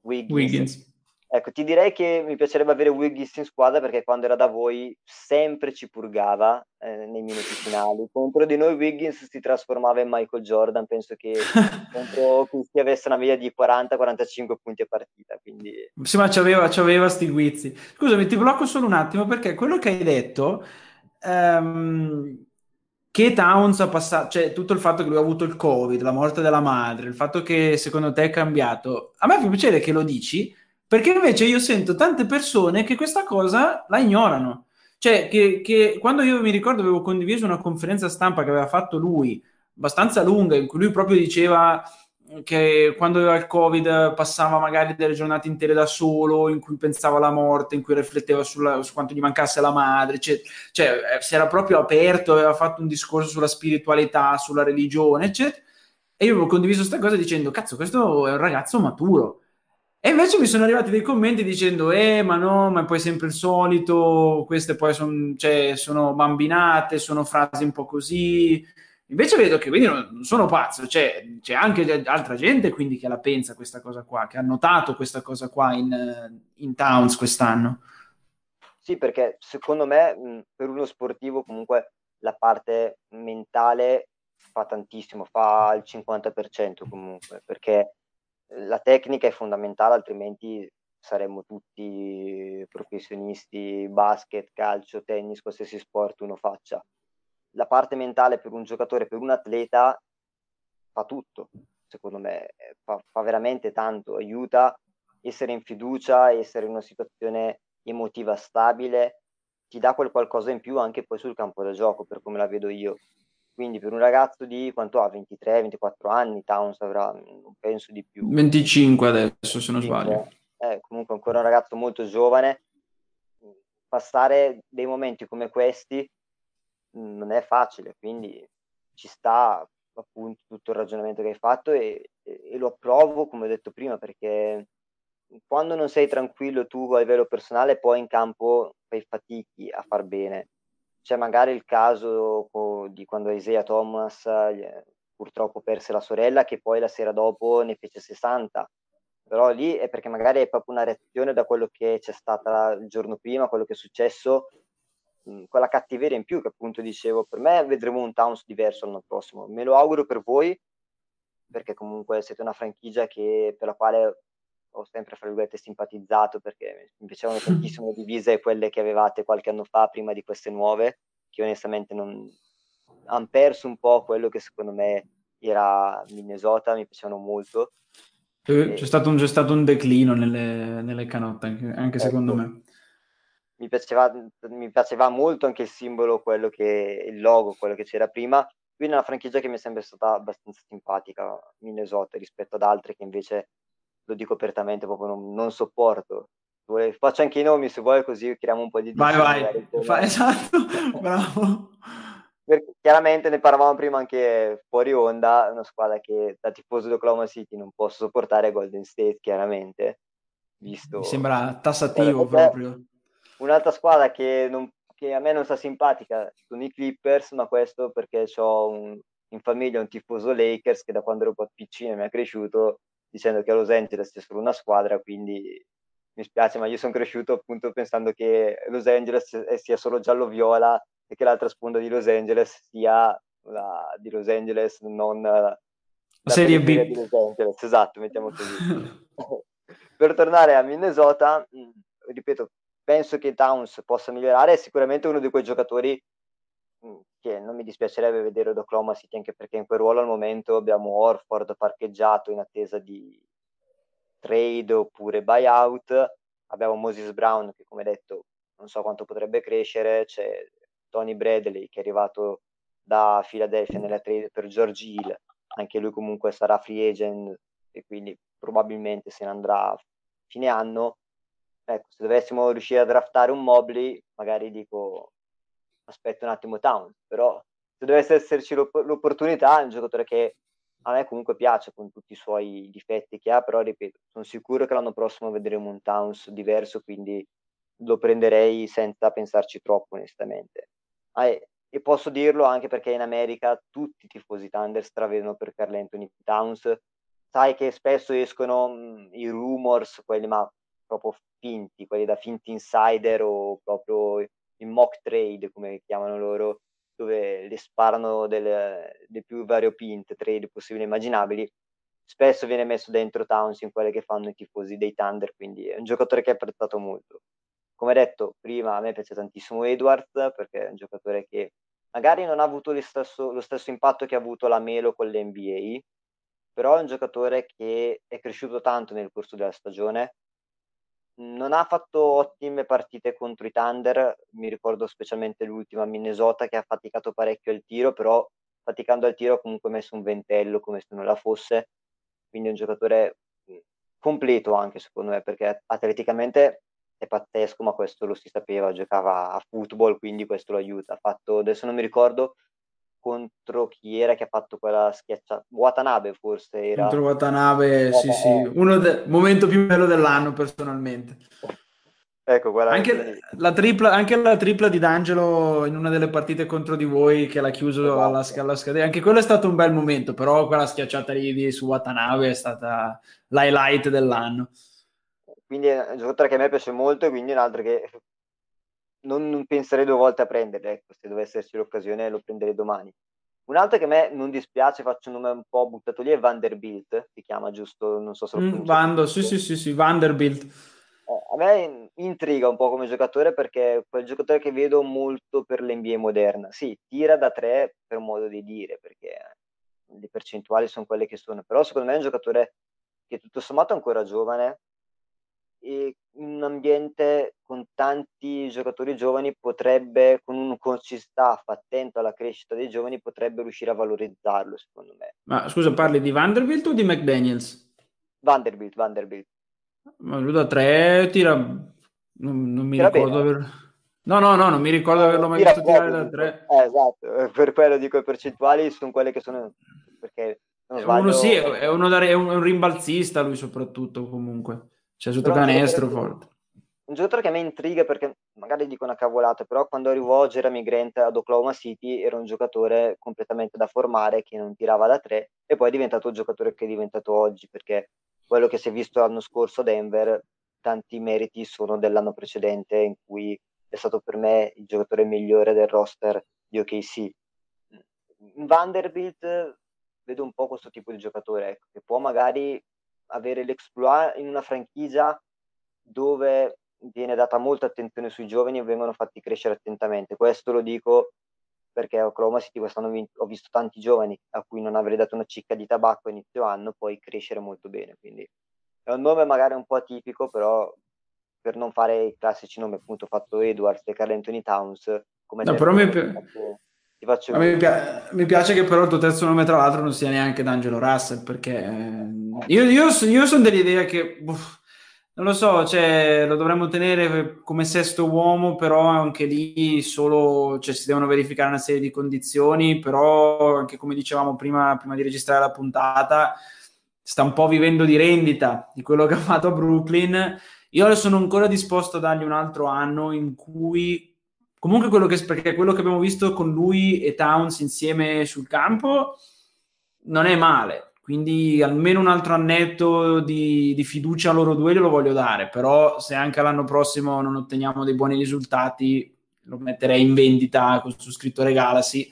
Wiggins. Wiggins. Ecco, ti direi che mi piacerebbe avere Wiggins in squadra perché quando era da voi sempre ci purgava eh, nei minuti finali. Contro di noi Wiggins si trasformava in Michael Jordan, penso che contro chi avesse una media di 40-45 punti a partita. Quindi... Sì, ma c'aveva, c'aveva sti guizzi. Scusami, ti blocco solo un attimo perché quello che hai detto... Um che Towns ha passato, cioè tutto il fatto che lui ha avuto il Covid, la morte della madre, il fatto che secondo te è cambiato, a me fa piacere che lo dici, perché invece io sento tante persone che questa cosa la ignorano. Cioè, che, che quando io mi ricordo avevo condiviso una conferenza stampa che aveva fatto lui, abbastanza lunga, in cui lui proprio diceva che quando aveva il covid passava magari delle giornate intere da solo, in cui pensava alla morte, in cui rifletteva sulla, su quanto gli mancasse la madre, cioè, cioè eh, si era proprio aperto, aveva fatto un discorso sulla spiritualità, sulla religione, eccetera. E io avevo condiviso questa cosa dicendo, cazzo, questo è un ragazzo maturo e invece mi sono arrivati dei commenti dicendo, eh, ma no, ma è poi sempre il solito, queste poi son, cioè, sono bambinate, sono frasi un po' così. Invece vedo che quindi non sono pazzo, cioè, c'è anche altra gente quindi che la pensa questa cosa qua, che ha notato questa cosa qua in, in Towns quest'anno. Sì, perché secondo me per uno sportivo comunque la parte mentale fa tantissimo, fa il 50% comunque, perché la tecnica è fondamentale, altrimenti saremmo tutti professionisti, basket, calcio, tennis, qualsiasi sport uno faccia. La parte mentale per un giocatore, per un atleta, fa tutto, secondo me, fa, fa veramente tanto, aiuta essere in fiducia, essere in una situazione emotiva stabile, ti dà quel qualcosa in più anche poi sul campo da gioco, per come la vedo io. Quindi per un ragazzo di quanto ha? 23, 24 anni, Towns avrà, non penso di più. 25 adesso, se non sbaglio. Eh, comunque ancora un ragazzo molto giovane. Passare dei momenti come questi mm, non è facile, quindi ci sta appunto tutto il ragionamento che hai fatto e, e lo approvo, come ho detto prima, perché quando non sei tranquillo tu a livello personale, poi in campo fai fatichi a far bene c'è magari il caso di quando Isaiah Thomas purtroppo perse la sorella che poi la sera dopo ne fece 60 però lì è perché magari è proprio una reazione da quello che c'è stata il giorno prima, quello che è successo, quella cattiveria in più che appunto dicevo, per me vedremo un Towns diverso l'anno prossimo, me lo auguro per voi, perché comunque siete una franchigia che, per la quale ho sempre, fra virgolette, simpatizzato perché mi piacevano tantissimo le divise quelle che avevate qualche anno fa prima di queste nuove, che onestamente non hanno perso un po' quello che secondo me era Minnesota, mi piacevano molto. C'è, e... stato, un, c'è stato un declino nelle, nelle canotte, anche, anche ecco. secondo me. Mi piaceva, mi piaceva molto anche il simbolo, quello che, il logo, quello che c'era prima. Quindi è una franchigia che mi è sempre stata abbastanza simpatica, Minnesota, rispetto ad altre che invece lo dico apertamente, proprio non, non sopporto. Faccio anche i nomi se vuoi, così creiamo un po' di... Vai, vai, Fa, esatto, bravo. Perché chiaramente ne parlavamo prima anche fuori onda, una squadra che da tifoso di Oklahoma City non posso sopportare Golden State, chiaramente. Visto... Mi sembra tassativo proprio. Un'altra squadra che, non, che, a me non sta simpatica sono i Clippers, ma questo perché ho in famiglia un tifoso Lakers che da quando ero un po' piccino mi ha cresciuto dicendo che a Los Angeles c'è solo una squadra, quindi mi spiace, ma io sono cresciuto appunto pensando che Los Angeles sia solo giallo-viola e che l'altra sponda di Los Angeles sia la di Los Angeles, non la serie B di Los Angeles. Esatto, mettiamo così. per tornare a Minnesota, ripeto, penso che Towns possa migliorare, è sicuramente uno di quei giocatori che non mi dispiacerebbe vedere ad Oklahoma City anche perché in quel ruolo al momento abbiamo Orford parcheggiato in attesa di trade oppure buyout. Abbiamo Moses Brown che come detto non so quanto potrebbe crescere. C'è Tony Bradley che è arrivato da Philadelphia nella trade per George Hill. Anche lui comunque sarà free agent e quindi probabilmente se ne andrà a fine anno. Ecco se dovessimo riuscire a draftare un Mobley magari dico aspetta un attimo Town, però se dovesse esserci l'opp- l'opportunità, è un giocatore che a me comunque piace con tutti i suoi difetti che ha, però ripeto, sono sicuro che l'anno prossimo vedremo un Towns diverso, quindi lo prenderei senza pensarci troppo onestamente. Ah, e, e, posso dirlo anche perché in America tutti i tifosi Thunder stravedono per Carl Anthony Towns, sai che spesso escono mh, i rumors, quelli ma proprio finti, quelli da finti insider o proprio in mock trade, come chiamano loro, dove le sparano delle, dei più variopinte trade possibili e immaginabili, spesso viene messo dentro Towns in quelle che fanno i tifosi dei Thunder, quindi è un giocatore che è apprezzato molto. Come detto prima, a me piace tantissimo Edwards perché è un giocatore che magari non ha avuto lo stesso, lo stesso impatto che ha avuto la Melo con l'NBA, però è un giocatore che è cresciuto tanto nel corso della stagione, non ha fatto ottime partite contro i Thunder, mi ricordo specialmente l'ultima Minnesota che ha faticato parecchio il tiro, però faticando al tiro ha comunque messo un ventello come se non la fosse, quindi è un giocatore completo anche secondo me perché atleticamente è pazzesco, ma questo lo si sapeva, giocava a football, quindi questo lo aiuta. Ha fatto, adesso non mi ricordo, contro chi era che ha fatto quella schiacciata Watanabe forse era. Contro Watanabe, sì sì. Uno del momento più bello dell'anno personalmente. Ecco guarda anche la tripla anche la tripla di D'Angelo in una delle partite contro di voi che l'ha chiuso esatto. alla, alla scadere anche quello è stato un bel momento però quella schiacciata lì di, su Watanabe è stata l'highlight dell'anno. Quindi è un giocatore che a me piace molto e quindi un altro che non penserei due volte a prenderlo, ecco, se dovesse esserci l'occasione lo prenderei domani. Un altro che a me non dispiace, faccio un nome un po' buttato lì, è Vanderbilt, si chiama giusto, non so se lo mm, Vando, sì, sì, sì, sì, Vanderbilt. Eh, a me intriga un po' come giocatore perché è quel giocatore che vedo molto per l'NBA moderna. Sì, tira da tre per modo di dire, perché le percentuali sono quelle che sono, però secondo me è un giocatore che tutto sommato è ancora giovane, e in un ambiente con tanti giocatori giovani potrebbe, con un coach staff attento alla crescita dei giovani, potrebbe riuscire a valorizzarlo, secondo me. Ma scusa, parli di Vanderbilt o di McDaniels? Vanderbilt, Vanderbilt. Ma lui da tre tira... Non, non mi tira ricordo aver... No, no, no, non mi ricordo di averlo mai visto tirare da tre. Eh, esatto, per quello dico le percentuali sono quelle che sono... Perché sbaglio... Uno sì, è, uno da, è un rimbalzista lui soprattutto comunque. C'è sotto Però canestro forte. Un giocatore che a me intriga perché magari dico una cavolata, però quando arrivò Jeremy Grant ad Oklahoma City era un giocatore completamente da formare che non tirava da tre e poi è diventato il giocatore che è diventato oggi perché quello che si è visto l'anno scorso a Denver, tanti meriti sono dell'anno precedente in cui è stato per me il giocatore migliore del roster di OKC. In Vanderbilt vedo un po' questo tipo di giocatore ecco, che può magari avere l'exploit in una franchigia dove viene data molta attenzione sui giovani e vengono fatti crescere attentamente. Questo lo dico perché a Oklahoma City quest'anno ho visto tanti giovani a cui non avrei dato una cicca di tabacco a inizio anno, poi crescere molto bene. Quindi è un nome magari un po' atipico, però per non fare i classici nomi, appunto, fatto Edwards e Carl Anthony Towns. Come no, però mi, pi- faccio... mi, pi- mi, piace che però il tuo terzo nome, tra l'altro, non sia neanche D'Angelo Russell, perché eh, io, io, io sono dell'idea che... Uff, non lo so, cioè, lo dovremmo tenere come sesto uomo, però anche lì solo cioè, si devono verificare una serie di condizioni, però anche come dicevamo prima, prima di registrare la puntata, sta un po' vivendo di rendita di quello che ha fatto a Brooklyn. Io sono ancora disposto a dargli un altro anno in cui comunque quello che, perché quello che abbiamo visto con lui e Towns insieme sul campo non è male. Quindi almeno un altro annetto di, di fiducia a loro due glielo voglio dare, però se anche l'anno prossimo non otteniamo dei buoni risultati lo metterei in vendita su scritto regalasi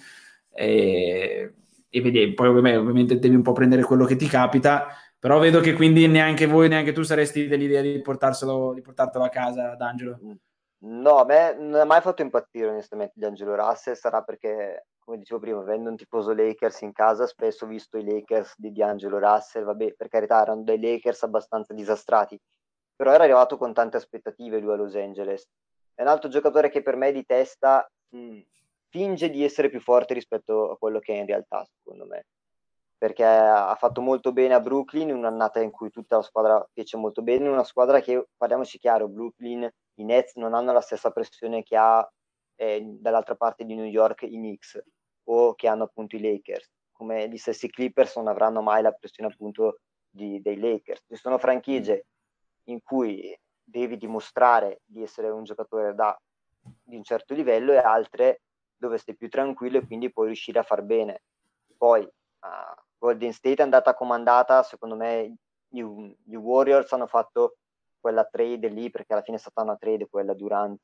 e, e vedi, poi ovviamente devi un po' prendere quello che ti capita, però vedo che quindi neanche voi, neanche tu saresti dell'idea di, portarselo, di portartelo a casa D'Angelo. No, a me non ha mai fatto impazzire onestamente di Angelo Russell, sarà perché come dicevo prima, avendo un tifoso Lakers in casa, spesso ho visto i Lakers di D'Angelo Russell, vabbè, per carità erano dei Lakers abbastanza disastrati, però era arrivato con tante aspettative lui a Los Angeles. È un altro giocatore che per me di testa mh, finge di essere più forte rispetto a quello che è in realtà, secondo me, perché ha fatto molto bene a Brooklyn, un'annata in cui tutta la squadra fece molto bene, una squadra che, parliamoci chiaro, Brooklyn, i Nets non hanno la stessa pressione che ha eh, dall'altra parte di New York i Knicks o che hanno appunto i Lakers. Come gli stessi Clippers non avranno mai la pressione appunto di, dei Lakers. Ci sono franchigie in cui devi dimostrare di essere un giocatore da, di un certo livello e altre dove stai più tranquillo e quindi puoi riuscire a far bene. Poi uh, Golden State è andata comandata, secondo me gli, gli Warriors hanno fatto quella trade lì perché alla fine è stata una trade quella Durant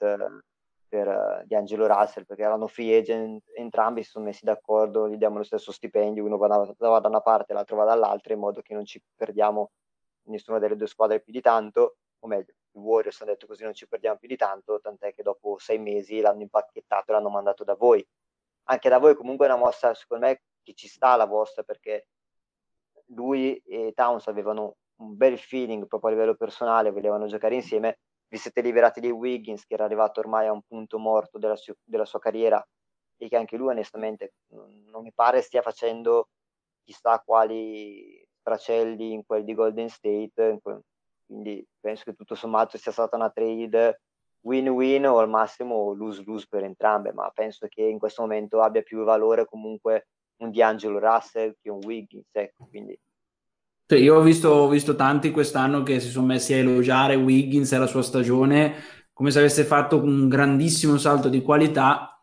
per, uh, di Angelo Russell perché erano free agent entrambi si sono messi d'accordo gli diamo lo stesso stipendio uno va da, va da una parte l'altro va dall'altra in modo che non ci perdiamo nessuna delle due squadre più di tanto o meglio i Warriors hanno detto così non ci perdiamo più di tanto tant'è che dopo sei mesi l'hanno impacchettato e l'hanno mandato da voi. Anche da voi comunque è una mossa secondo me che ci sta la vostra perché lui e Towns avevano un bel feeling proprio a livello personale volevano giocare insieme. Vi siete liberati di Wiggins che era arrivato ormai a un punto morto della, su- della sua carriera e che anche lui onestamente non mi pare stia facendo chissà quali tracelli in quel di Golden State, quindi penso che tutto sommato sia stata una trade win-win o al massimo lose-lose per entrambe, ma penso che in questo momento abbia più valore comunque un D'Angelo Russell che un Wiggins, ecco, quindi io ho visto, ho visto, tanti quest'anno che si sono messi a elogiare Wiggins e la sua stagione come se avesse fatto un grandissimo salto di qualità.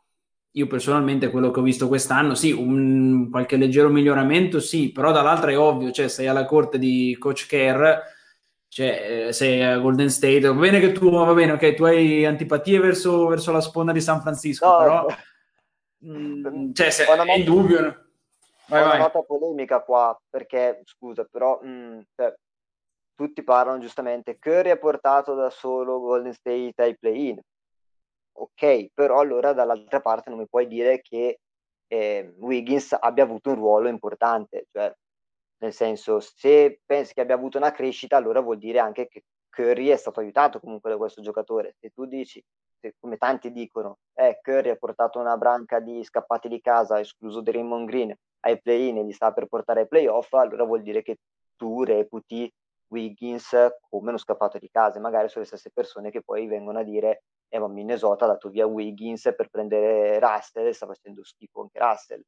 Io personalmente quello che ho visto quest'anno, sì, un, qualche leggero miglioramento, sì, però dall'altra è ovvio, cioè sei alla corte di Coach Kerr, Cioè, sei a Golden State, va bene che tu, va bene, ok, tu hai antipatie verso, verso la sponda di San Francisco, no, però... Mh, mm, cioè, se, è indubbio... Vai, una vai. nota polemica qua, perché, scusa, però mh, mm, cioè, tutti parlano giustamente, Curry ha portato da solo Golden State ai play-in. Ok, però allora dall'altra parte non mi puoi dire che eh, Wiggins abbia avuto un ruolo importante, cioè nel senso se pensi che abbia avuto una crescita allora vuol dire anche che Curry è stato aiutato comunque da questo giocatore. Se tu dici, se, come tanti dicono, eh, Curry ha portato una branca di scappati di casa, escluso Draymond Green, ai play-in e li sta per portare ai playoff, allora vuol dire che tu reputi Wiggins come uno scappato di casa, magari sono le stesse persone che poi vengono a dire eh ma Minnesota ha dato via Wiggins per prendere Russell e sta facendo schifo anche Russell.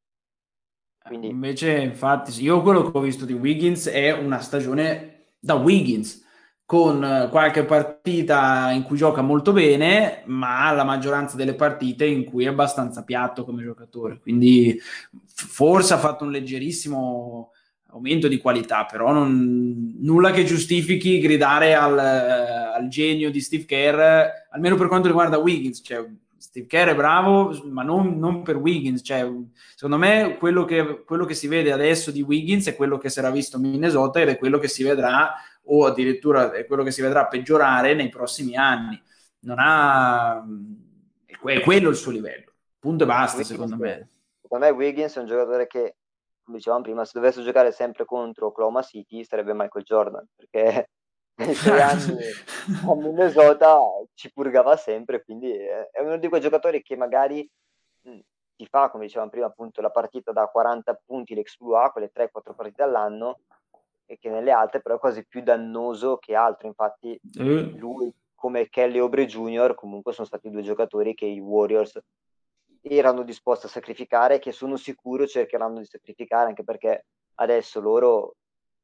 Quindi... Invece, infatti, io quello che ho visto di Wiggins è una stagione da Wiggins, con qualche partita in cui gioca molto bene, ma la maggioranza delle partite in cui è abbastanza piatto come giocatore. Quindi forse ha fatto un leggerissimo aumento di qualità, però non, nulla che giustifichi gridare al, al, genio di Steve Kerr, almeno per quanto riguarda Wiggins. Cioè, Steve Kerr è bravo, ma non, non per Wiggins. Cioè, secondo me quello che, quello che, si vede adesso di Wiggins è quello che si era visto a Minnesota ed è quello che si vedrà, o addirittura è quello che si vedrà peggiorare nei prossimi anni. Non ha... È quello il suo livello. Punto e basta, Wiggins, secondo me. Secondo me Wiggins è un giocatore che come dicevamo prima, se dovesse giocare sempre contro Oklahoma City sarebbe Michael Jordan, perché nei suoi anni a Minnesota ci purgava sempre, quindi è uno di quei giocatori che magari ti fa, come dicevamo prima, appunto la partita da 40 punti l'exploit, quelle 3-4 partite all'anno, che nelle altre però è quasi più dannoso che altro, infatti mm. lui come Kelly Obre Jr. comunque sono stati due giocatori che i Warriors erano disposti a sacrificare e che sono sicuro cercheranno di sacrificare anche perché adesso loro,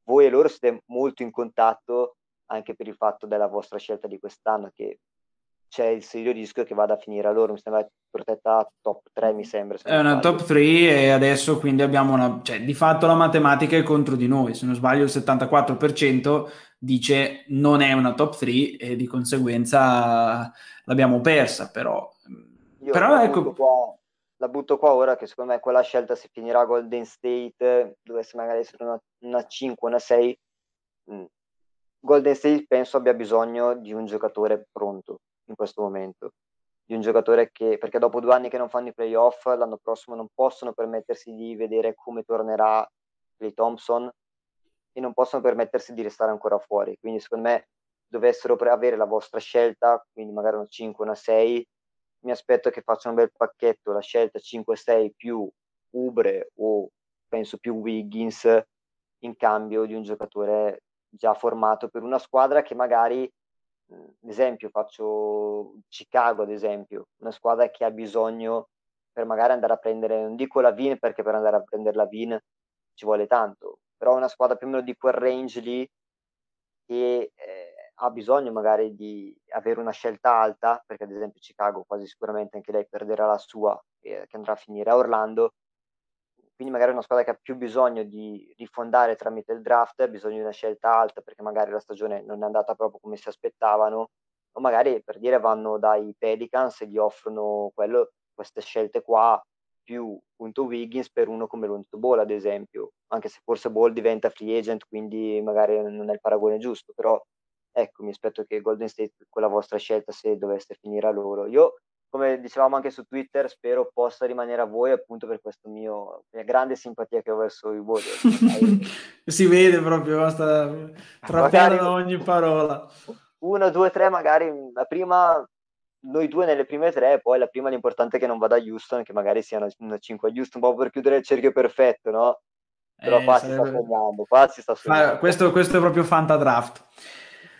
voi e loro siete molto in contatto anche per il fatto della vostra scelta di quest'anno che c'è il serio rischio che vada a finire a loro, mi sembra protetta top 3 mi sembra. È una top 3 e adesso quindi abbiamo una, cioè di fatto la matematica è contro di noi, se non sbaglio il 74% dice non è una top 3 e di conseguenza l'abbiamo persa, però io Però ecco... Butto qua, la butto qua ora che secondo me quella scelta si finirà Golden State, dovesse magari essere una, una 5, una 6. Mh. Mm, Golden State penso abbia bisogno di un giocatore pronto in questo momento, di un giocatore che, perché dopo due anni che non fanno i playoff, l'anno prossimo non possono permettersi di vedere come tornerà Clay Thompson e non possono permettersi di restare ancora fuori. Quindi secondo me dovessero avere la vostra scelta, quindi magari una 5, una 6, mi aspetto che faccia un bel pacchetto, la scelta 5-6 più Ubre o penso più Wiggins in cambio di un giocatore già formato per una squadra che magari, esempio, faccio Chicago, ad esempio, una squadra che ha bisogno per magari andare a prendere, non dico la Vin perché per andare a prendere la Vin ci vuole tanto, però una squadra più o meno di quel range lì che eh, ha bisogno magari di avere una scelta alta, perché ad esempio Chicago quasi sicuramente anche lei perderà la sua, eh, che andrà a finire a Orlando, quindi magari una squadra che ha più bisogno di rifondare tramite il draft, ha bisogno di una scelta alta perché magari la stagione non è andata proprio come si aspettavano, o magari per dire vanno dai Pelicans e gli offrono quello, queste scelte qua più punto Wiggins per uno come Lonzo Ball ad esempio, anche se forse Ball diventa free agent, quindi magari non è il paragone giusto, però ecco, mi aspetto che Golden State, con la vostra scelta, se dovesse finire a loro, io, come dicevamo anche su Twitter, spero possa rimanere a voi appunto per questa mia grande simpatia che ho verso i Warriors. si vede proprio, basta trattare da ogni parola. Uno, due, tre, magari la prima noi due nelle prime tre, poi la prima l'importante è che non vada a Houston, che magari sia una, una 5 a Houston, un po' per chiudere il cerchio perfetto, no? Però eh, qua sarebbe... si sta sognando, qua si sta sognando. Questo, questo, è proprio fantadraft.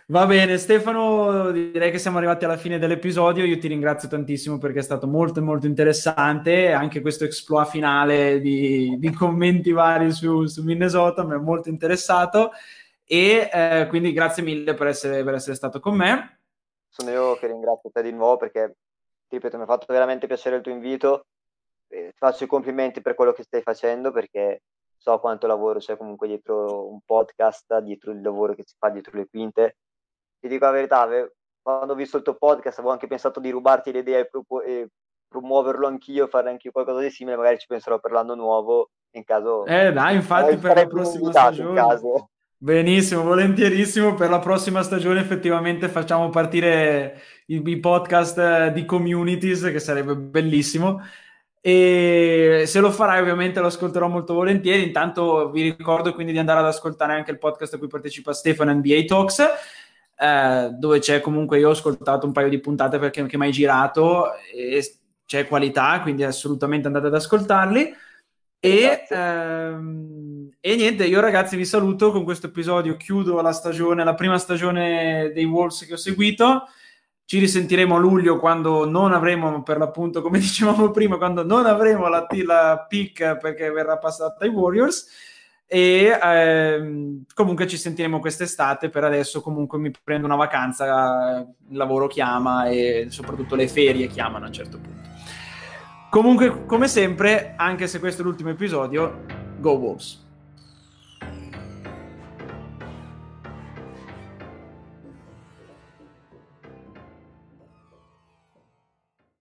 Va bene, Stefano, direi che siamo arrivati alla fine dell'episodio. Io ti ringrazio tantissimo perché è stato molto, molto interessante. Anche questo exploit finale di, di commenti vari su, su, Minnesota mi ha molto interessato. E eh, quindi grazie mille per essere, per essere stato con me. Sono io che ringrazio te di nuovo perché, ti ripeto, mi ha fatto veramente piacere il tuo invito. Eh, ti faccio i complimenti per quello che stai facendo perché so quanto lavoro c'è comunque dietro un podcast, dietro il lavoro che si fa dietro le quinte. Ti dico la verità, quando ho visto il tuo podcast avevo anche pensato di rubarti le idee e promuoverlo anch'io, fare anche qualcosa di simile, magari ci penserò per l'anno nuovo in caso... Eh dai, infatti per la prossima stagione... Benissimo, volentierissimo. Per la prossima stagione effettivamente facciamo partire i, i podcast di communities, che sarebbe bellissimo. E se lo farai ovviamente lo ascolterò molto volentieri. Intanto vi ricordo quindi di andare ad ascoltare anche il podcast a cui partecipa Stefano NBA Talks, eh, dove c'è comunque, io ho ascoltato un paio di puntate perché mi hai girato e c'è qualità, quindi assolutamente andate ad ascoltarli. E, ehm, e, niente, io ragazzi vi saluto con questo episodio, chiudo la stagione, la prima stagione dei Wolves che ho seguito. Ci risentiremo a luglio quando non avremo, per l'appunto, come dicevamo prima, quando non avremo la, la pick perché verrà passata ai Warriors. E ehm, comunque ci sentiremo quest'estate. Per adesso, comunque, mi prendo una vacanza. Il lavoro chiama e soprattutto le ferie chiamano a un certo punto. Comunque, come sempre, anche se questo è l'ultimo episodio, Go Wolves!